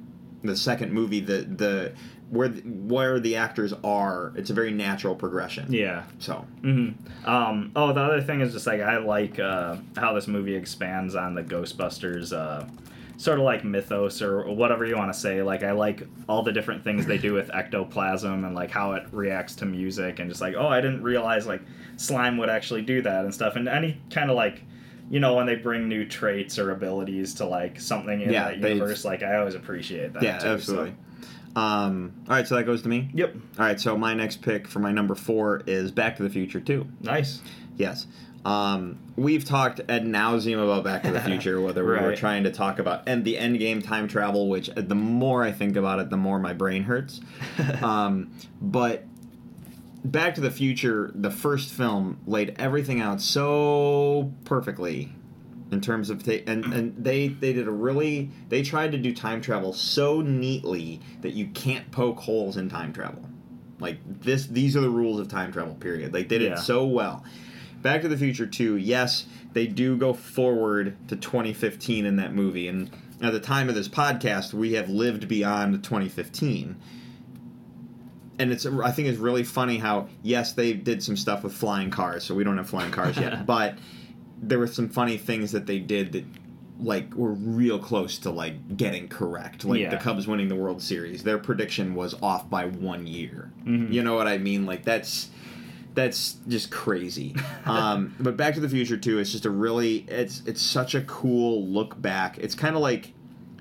the second movie the the where the, where the actors are it's a very natural progression Yeah. so Mm-hmm. Um, oh, the other thing is just like I like uh, how this movie expands on the Ghostbusters, uh, sort of like mythos or whatever you want to say. Like I like all the different things they do with ectoplasm and like how it reacts to music and just like oh I didn't realize like slime would actually do that and stuff and any kind of like you know when they bring new traits or abilities to like something in Yeah, that universe like I always appreciate that. yeah too, so- absolutely um all right so that goes to me Yep. all right so my next pick for my number four is back to the future 2 Nice. Yes. Um, we've talked ad nauseum about Back to the Future, whether we were trying to talk about and the end game time travel, which uh, the more I think about it, the more my brain hurts. um, but Back to the Future, the first film, laid everything out so perfectly in terms of ta- and and they they did a really they tried to do time travel so neatly that you can't poke holes in time travel. Like this, these are the rules of time travel. Period. Like they did Yeah. it so well. Back to the Future 2, yes, they do go forward to 2015 in that movie, and at the time of this podcast, we have lived beyond 2015. And it's I think it's really funny how yes they did some stuff with flying cars, so we don't have flying cars yet, but there were some funny things that they did that like were real close to like getting correct. Like Yeah. the Cubs winning the World Series, their prediction was off by one year. Mhm. You know what I mean? Like that's that's just crazy. um, but Back to the Future too, it's just a really it's it's such a cool look back. It's kind of like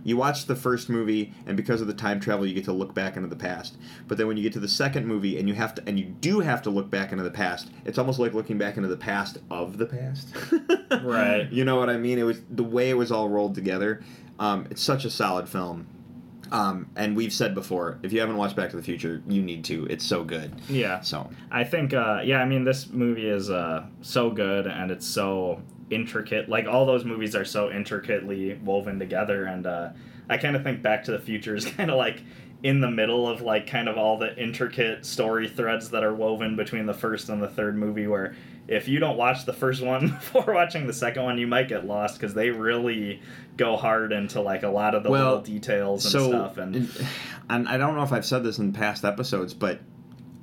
you watch the first movie and because of the time travel you get to look back into the past. But then when you get to the second movie and you have to and you do have to look back into the past, it's almost like looking back into the past of the past. Right. You know what I mean? It was the way it was all rolled together. Um, it's such a solid film. Um, and we've said before, if you haven't watched Back to the Future, you need to. It's so good. Yeah. So I think, uh, yeah, I mean, this movie is uh, so good and it's so intricate. Like, all those movies are so intricately woven together. And uh, I kind of think Back to the Future is kind of like in the middle of, like, kind of all the intricate story threads that are woven between the first and the third movie, where if you don't watch the first one before watching the second one, you might get lost because they really go hard into, like, a lot of the Well, little details and so, stuff. And and I don't know if I've said this in past episodes, but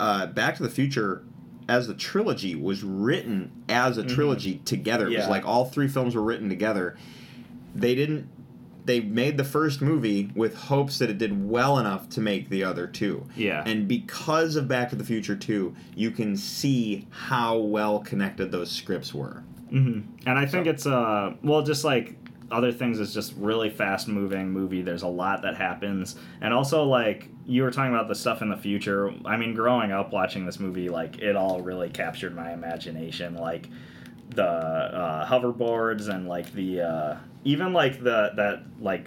uh, Back to the Future as a trilogy was written as a Mhm. trilogy together. It was like all three films were written together. They didn't. They made the first movie with hopes that it did well enough to make the other two. yeah. And because of Back to the Future 2, you can see how well connected those scripts were. hmm And I think So- it's uh well, just like other things, it's just really fast moving movie. There's a lot that happens, and also like you were talking about the stuff in the future. I mean, growing up watching this movie, like it all really captured my imagination. Like the uh, hoverboards and like the uh, even like the that like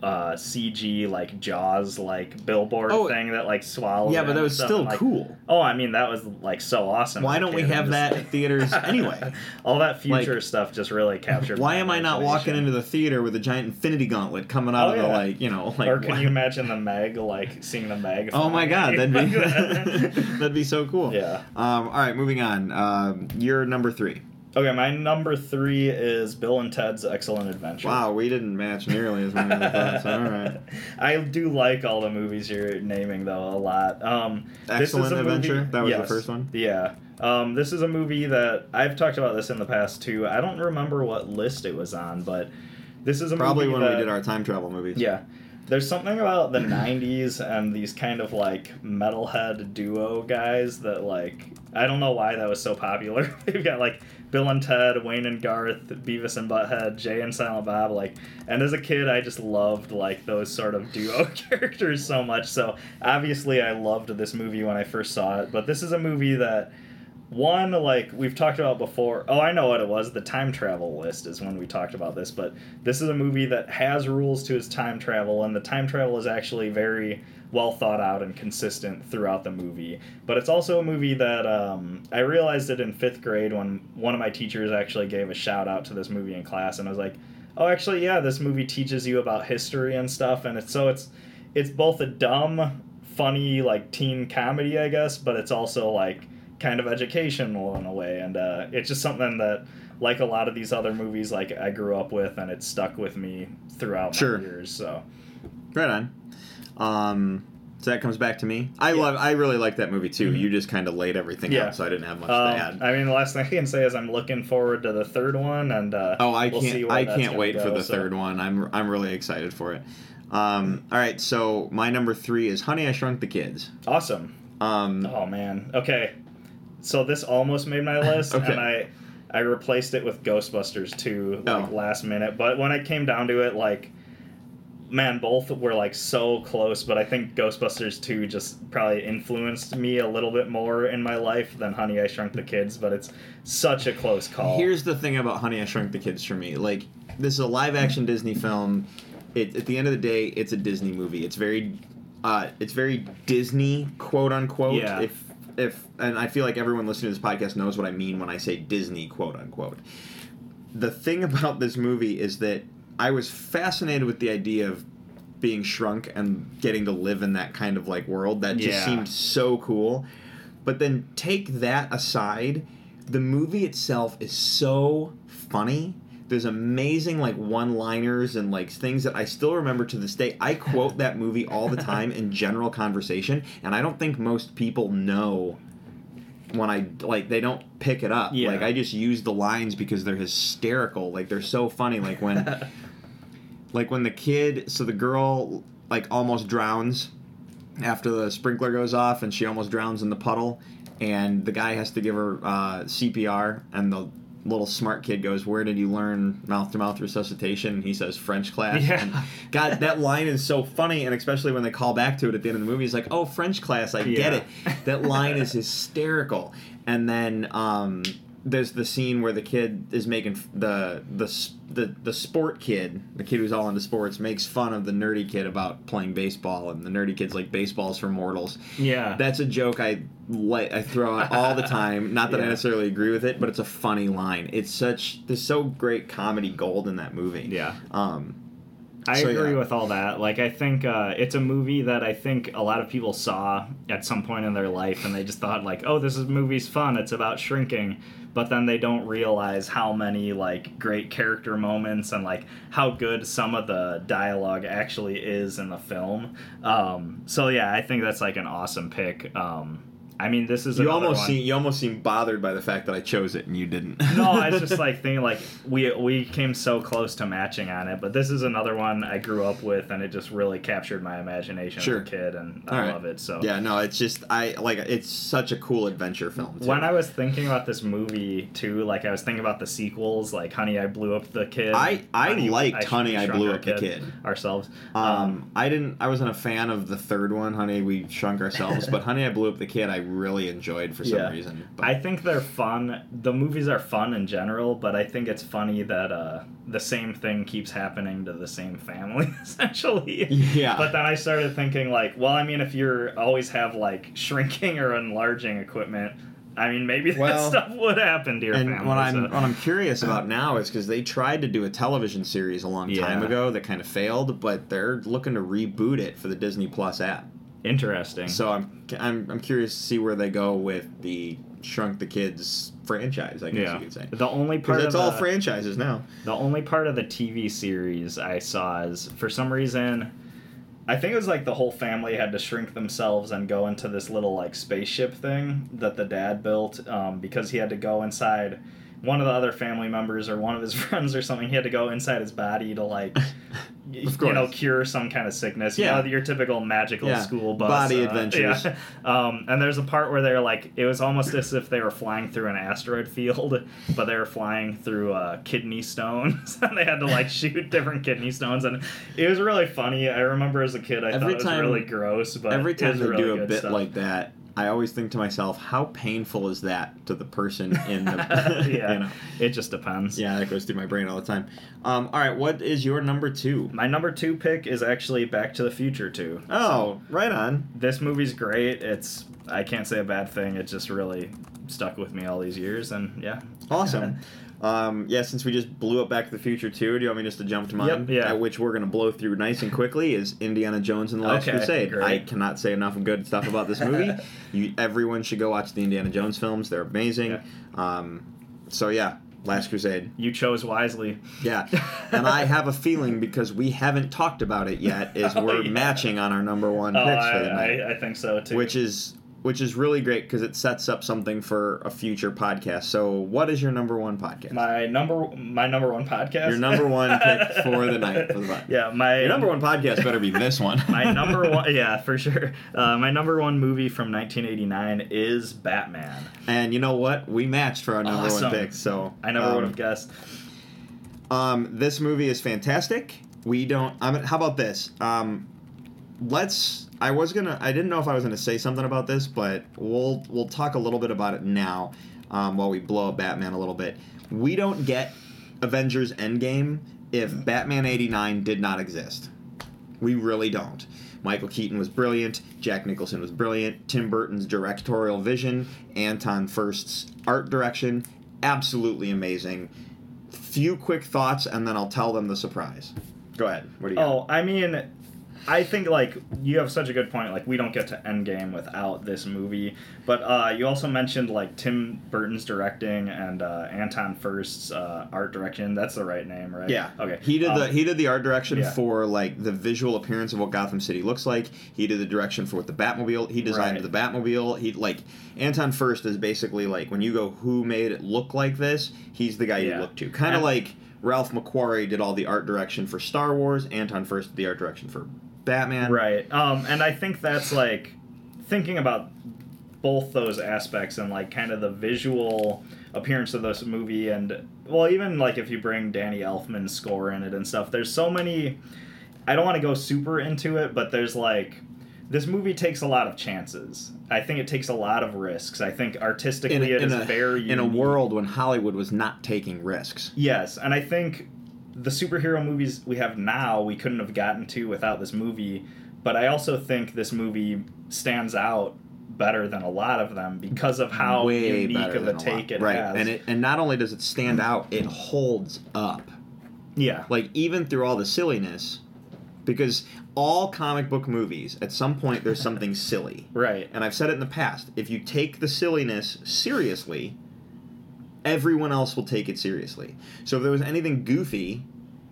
uh, CG like Jaws like billboard Oh, thing that like swallowed. yeah, but that was still like, cool. Oh, I mean that was like so awesome. Why don't we have and that just- in theaters anyway? All that future Like, stuff just really captured. Why am I not walking into the theater with a giant infinity gauntlet coming out Oh, of the like, you know, like or can why- you imagine the Meg like seeing the Meg? Oh my god, that'd be that'd be so cool. yeah. Um, all right, moving on. Um, you're number three. Okay, my number three is Bill and Ted's Excellent Adventure. Wow, we didn't match nearly as many as I thought. So, all right. I do like all the movies you're naming though a lot. Um, this is Excellent a movie- Adventure? That was the first one? Yeah. Um, this is a movie that I've talked about this in the past too. I don't remember what list it was on, but this is a Probably when that, we did our time travel movies. Yeah. There's something about the 90s and these kind of like metalhead duo guys that like I don't know why that was so popular. They've got like Bill and Ted, Wayne and Garth, Beavis and Butthead, Jay and Silent Bob like and as a kid I just loved like those sort of duo characters so much. So obviously I loved this movie when I first saw it, but this is a movie that one like we've talked about before oh i know what it was the time travel list is when we talked about this but this is a movie that has rules to its time travel and the time travel is actually very well thought out and consistent throughout the movie but it's also a movie that um, i realized it in fifth grade when one of my teachers actually gave a shout out to this movie in class and i was like oh actually yeah this movie teaches you about history and stuff and it's so it's it's both a dumb funny like teen comedy i guess but it's also like kind of educational in a way and uh, it's just something that like a lot of these other movies like i grew up with and it stuck with me throughout Sure. my years so Right on. Um, so that comes back to me. I Yeah. love. I really like that movie too. Mhm. You just kind of laid everything Yeah. out, so I didn't have much um, to add. i mean the last thing i can say is i'm looking forward to the third one and uh, Oh, I we'll can't! I can't wait for the so- third one. I'm I'm really excited for it. Um, all right, so my number three is Honey, I Shrunk the Kids. awesome Um, oh man okay so this almost made my list Okay. and i i replaced it with ghostbusters 2 like Oh. last minute but when it came down to it like man both were like so close but i think ghostbusters 2 just probably influenced me a little bit more in my life than honey i shrunk the kids but it's such a close call Here's the thing about Honey, I Shrunk the Kids for me. Like, this is a live action Disney film. It, at the end of the day, it's a Disney movie. It's very, uh, it's very Disney, quote unquote. Yeah. If if and I feel like everyone listening to this podcast knows what I mean when I say Disney, quote unquote. The thing about this movie is that I was fascinated with the idea of being shrunk and getting to live in that kind of like world. That just Yeah. seemed so cool. But then take that aside, the movie itself is so funny. There's amazing like one-liners and like things that I still remember to this day. I quote that movie all the time in general conversation, and I don't think most people know when I like they don't pick it up. Yeah. Like I just use the lines because they're hysterical. Like they're so funny. Like when like when the kid so the girl like almost drowns after the sprinkler goes off and she almost drowns in the puddle and the guy has to give her uh, cpr and the little smart kid goes where did you learn mouth to mouth resuscitation? And he says french class. Yeah. And god that line is so funny and especially when they call back to it at the end of the movie he's like oh french class i get it. That line is hysterical. And then um, there's the scene where the kid is making f- the the the the sport kid, the kid who's all into sports, makes fun of the nerdy kid about playing baseball, and the nerdy kid's like baseball's for mortals. yeah That's a joke I like I throw out all the time. Not that I necessarily agree with it, but it's a funny line. It's such there's so great comedy gold in that movie. yeah Um, I So, agree yeah. with all that. Like, I think uh, it's a movie that I think a lot of people saw at some point in their life, and they just thought like, "Oh, this is movie's fun. It's about shrinking," but then they don't realize how many like great character moments and like how good some of the dialogue actually is in the film. Um, so yeah, I think that's like an awesome pick. Um, I mean, this is you almost one. seem you almost seem bothered by the fact that I chose it and you didn't. no, I was just like thinking like we we came so close to matching on it, but this is another one I grew up with, and it just really captured my imagination Sure. as a kid, and All I right. love it. So Yeah, no, it's just I like it's such a cool adventure film. Too. when I was thinking about this movie too, like I was thinking about the sequels, like Honey, I Blew Up the Kid. I- I liked Sh- Honey, I Blew Up the Kid. ourselves. um, I didn't. I wasn't a fan of the third one, Honey. We shrunk ourselves, but Honey, I blew up the kid. I really enjoyed for some Yeah. reason. But I think they're fun. The movies are fun in general, but I think it's funny that uh, the same thing keeps happening to the same family, essentially. Yeah. But then I started thinking, like, well, I mean, if you're always have like shrinking or enlarging equipment, I mean, maybe that Well, stuff would happen to your and family. what I'm so- what I'm curious about now is because they tried to do a television series a long time ago that kind of failed, but they're looking to reboot it for the Disney Plus app. Interesting. So I'm I'm I'm curious to see where they go with the Shrunk the Kids franchise. I guess yeah. you could say. The only part of all the, franchises now. The only part of the TV series I saw is for some reason I think it was like the whole family had to shrink themselves and go into this little like spaceship thing that the dad built um, because he had to go inside one of the other family members or one of his friends or something. He had to go inside his body to like, you know, cure some kind of sickness. Yeah. You know, your typical magical Yeah. school bus Body uh, adventures. yeah. Um, and there's a part where they're like, it was almost as if they were flying through an asteroid field, but they were flying through uh, kidney stones, and they had to like shoot different kidney stones, and it was really funny. I remember as a kid, I Every thought it was time- really gross, but Every time they really do a bit stuff. like that, I always think to myself, how painful is that to the person in the yeah, you know. it just depends. Yeah, that goes through my brain all the time. Um, all right, what is your number two? My number two pick is actually Back to the Future 2. Oh, right on. This movie's great. It's I can't say a bad thing. It just really stuck with me all these years, and yeah. Awesome. Um, yeah, since we just blew up Back to the Future 2, do you want me just to jump to mine? Yep, yeah. Uh, which we're going to blow through nice and quickly is Indiana Jones and the Last Okay, Crusade. great. I cannot say enough good stuff about this movie. you, everyone should go watch the Indiana Jones films. They're amazing. Yeah. Um, so, yeah, Last Crusade. You chose wisely. Yeah. and I have a feeling because we haven't talked about it yet, is Oh, we're yeah. matching on our number one Oh, picks for the night. I, I think so too. which is which is really great because it sets up something for a future podcast. So, what is your number one podcast? my number my number one podcast. Your number one pick for the night for the. Yeah, my Your number one podcast better be this one. my number one yeah for sure uh, my number one movie from 1989 is batman and you know what? We matched for our number Awesome. one pick. So i never um, would have guessed Um, this movie is fantastic. We don't. I mean, how about this? Um, let's. I was gonna. I didn't know if I was gonna say something about this, but we'll we'll talk a little bit about it now. Um, while we blow up Batman a little bit, we don't get Avengers Endgame if Batman '89 did not exist. We really don't. Michael Keaton was brilliant. Jack Nicholson was brilliant. Tim Burton's directorial vision, Anton Furst's art direction, absolutely amazing. Few quick thoughts, and then I'll tell them the surprise. Go ahead. What do you got? oh i mean i think like you have such a good point like we don't get to endgame without this movie but uh, you also mentioned like tim burton's directing and uh, anton furst's uh, art direction that's the right name right Yeah. okay He did the Um, he did the art direction yeah. for like the visual appearance of what Gotham City looks like. He did the direction for what the Batmobile. He designed Right. the Batmobile. He like Anton Furst is basically like when you go who made it look like this, he's the guy you look to. Kind of like Ralph McQuarrie did all the art direction for Star Wars. Anton Furst did the art direction for Batman. Right. Um, and I think that's like thinking about both those aspects and like kind of the visual appearance of this movie and well even like if you bring Danny Elfman's score in it and stuff there's so many I don't want to go super into it but there's like this movie takes a lot of chances. I think it takes a lot of risks. I think artistically In a, it in, is a, very in a world when Hollywood was not taking risks. Yes, and I think the superhero movies we have now we couldn't have gotten to without this movie. But I also think this movie stands out better than a lot of them because of how Way unique of a take lot. it right. has. And it and not only does it stand out, it holds up. yeah, like even through all the silliness because all comic book movies at some point there's something silly right. and i've said it in the past if you take the silliness seriously everyone else will take it seriously. So if there was anything goofy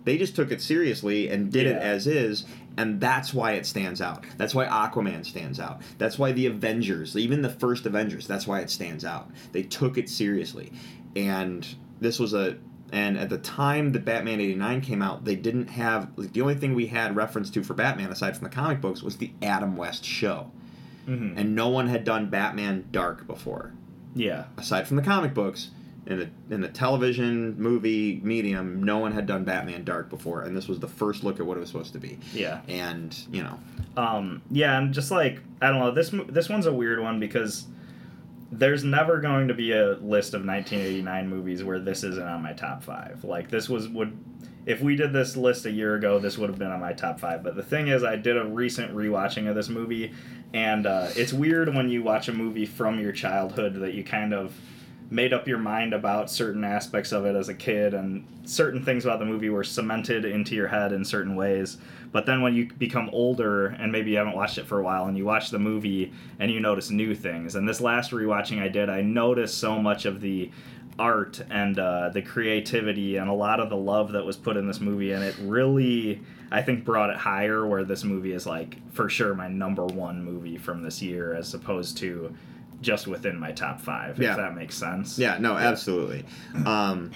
they just took it seriously and did it as is and that's why it stands out. That's why aquaman stands out. That's why the avengers even the first avengers that's why it stands out. They took it seriously. And this was a and at the time that batman 89 came out they didn't have like, the only thing we had reference to for batman aside from the comic books was the adam west show. Hmm and no one had done batman dark before. Yeah, aside from the comic books in the in the television movie medium no one had done batman dark before and this was the first look at what it was supposed to be yeah. and you know Um, yeah, and just like I don't know, this this one's a weird one because there's never going to be a list of 1989 movies where this isn't on my top five. Like this was would if we did this list a year ago, this would have been on my top five. But the thing is, I did a recent rewatching of this movie, and uh, it's weird when you watch a movie from your childhood that you kind of made up your mind about certain aspects of it as a kid and certain things about the movie were cemented into your head in certain ways. But then when you become older and maybe you haven't watched it for a while and you watch the movie and you notice new things. And this last rewatching i did i noticed so much of the art and uh, the creativity and a lot of the love that was put in this movie and it really i think brought it higher where this movie is like for sure my number one movie from this year as opposed to just within my top five. Yeah. If that makes sense. Yeah, no, absolutely. Um,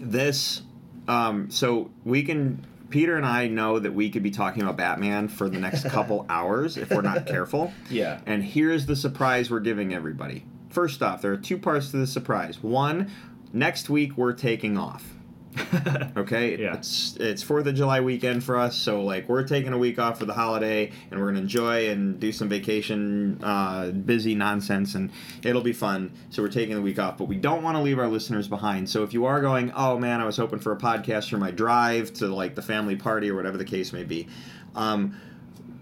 this, um, so we can. Peter and I know that we could be talking about Batman for the next couple hours if we're not careful. Yeah. And here's the surprise we're giving everybody. First off, there are two parts to the surprise. One, next week we're taking off. Okay, Yeah. it's it's Fourth of July weekend for us, so like we're taking a week off for the holiday, and we're gonna enjoy and do some vacation, uh, busy nonsense, and it'll be fun. So we're taking the week off, but we don't want to leave our listeners behind. So if you are going, oh man, I was hoping for a podcast for my drive to like the family party or whatever the case may be. Um,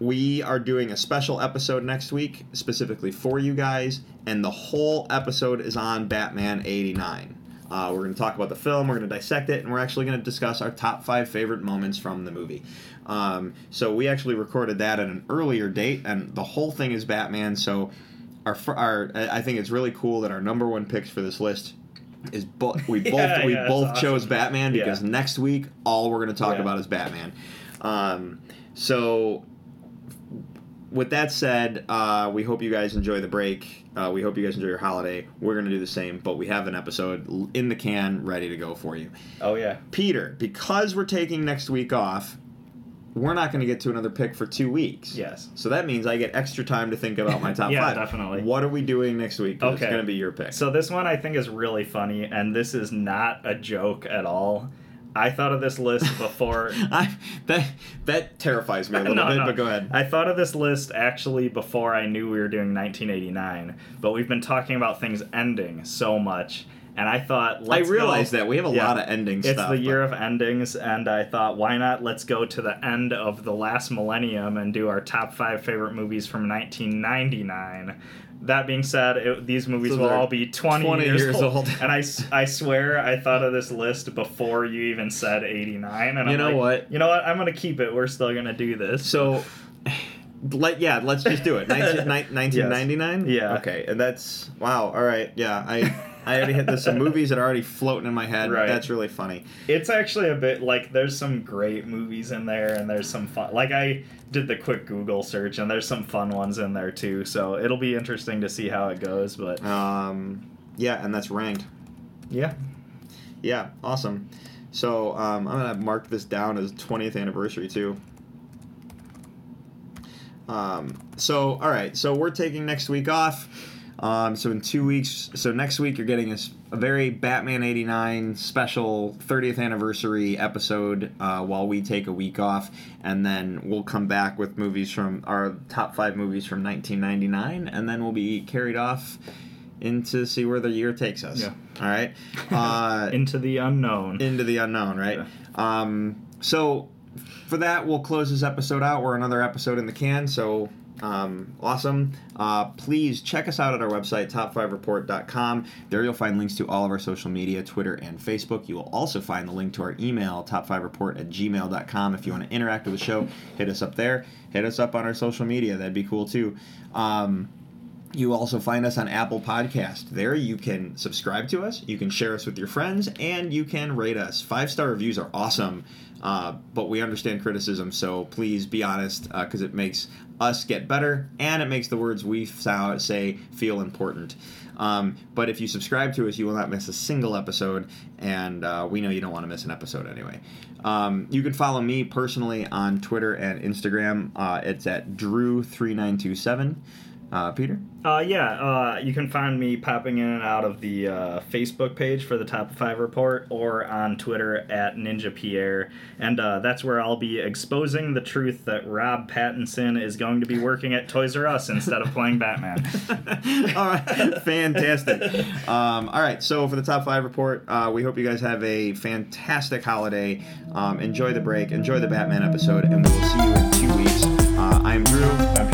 we are doing a special episode next week specifically for you guys, and the whole episode is on Batman 89. Uh, we're going to talk about the film, we're going to dissect it, and we're actually going to discuss our top five favorite moments from the movie. Um, so we actually recorded that at an earlier date, and the whole thing is Batman. So our, our I think it's really cool that our number one picks for this list is bo- we both Yeah, we yeah, both that's chose awesome. Batman Yeah. because next week all we're going to talk Yeah. about is Batman. Um, so with that said, uh, we hope you guys enjoy the break. Uh, we hope you guys enjoy your holiday. We're going to do the same, but we have an episode in the can ready to go for you. Oh yeah. Peter, because we're taking next week off, we're not going to get to another pick for two weeks. Yes. So that means I get extra time to think about my top Yeah, five. definitely. What are we doing next week? 'Cause It's going to be your pick. So this one I think is really funny, and this is not a joke at all. I thought of this list before. I, that that terrifies me a little No, bit, no. but go ahead. I thought of this list actually before I knew we were doing 1989, but we've been talking about things ending so much, and I thought I let's realize go- that we have a Yeah. lot of endings. It's stuff. the but- year of endings, and I thought, why not? Let's go to the end of the last millennium and do our top five favorite movies from 1999. That being said, it, these movies So will all be 20, 20 years, years old. old. and I swear I thought of this list before you even said 89. And You I'm know like, what? You know what? I'm going to keep it. We're still going to do this. So, let yeah, let's just do it. 19, 1999. Yeah. Okay, and that's wow. All right. Yeah, I I already hit this. Some movies that are already floating in my head. Right. That's really funny. It's actually a bit like there's some great movies in there, and there's some fun. Like I did the quick Google search, and there's some fun ones in there too. So it'll be interesting to see how it goes. But Um, yeah, and that's ranked. yeah, Yeah, awesome. So um, I'm gonna mark this down as 20th anniversary too. Um, so all right, so we're taking next week off. Um, so in two weeks, so next week you're getting a very Batman '89 special 30th anniversary episode uh, while we take a week off, and then we'll come back with movies from our top five movies from 1999, and then we'll be carried off into see where the year takes us. Yeah. All right. Uh, into the unknown. into the unknown, right? Um, so for that, we'll close this episode out. We're another episode in the can, so um, awesome. Uh, please check us out at our website, top5report.com. There you'll find links to all of our social media, Twitter and Facebook. You will also find the link to our email, top5report at gmail.com. If you want to interact with the show, hit us up there. Hit us up on our social media. That'd be cool too. Um, you also find us on Apple Podcast. There you can subscribe to us, you can share us with your friends, and you can rate us. Five star reviews are awesome, uh, but we understand criticism, so please be honest because it makes us get better and it makes the words we say feel important. Um, but if you subscribe to us, you will not miss a single episode, and uh, we know you don't want to miss an episode anyway. Um, you can follow me personally on Twitter and Instagram. Uh, it's at Drew3927. Uh, Peter? Uh, yeah, uh, you can find me popping in and out of the uh, Facebook page for the Top 5 Report or on Twitter at Ninja Pierre. And uh, that's where I'll be exposing the truth that Rob Pattinson is going to be working at Toys R Us instead of playing Batman. all right, fantastic. Um, all right, so for the top five report, uh, we hope you guys have a fantastic holiday. Um, enjoy the break, enjoy the Batman episode, and we will see you in two weeks. Uh, I'm Drew, I'm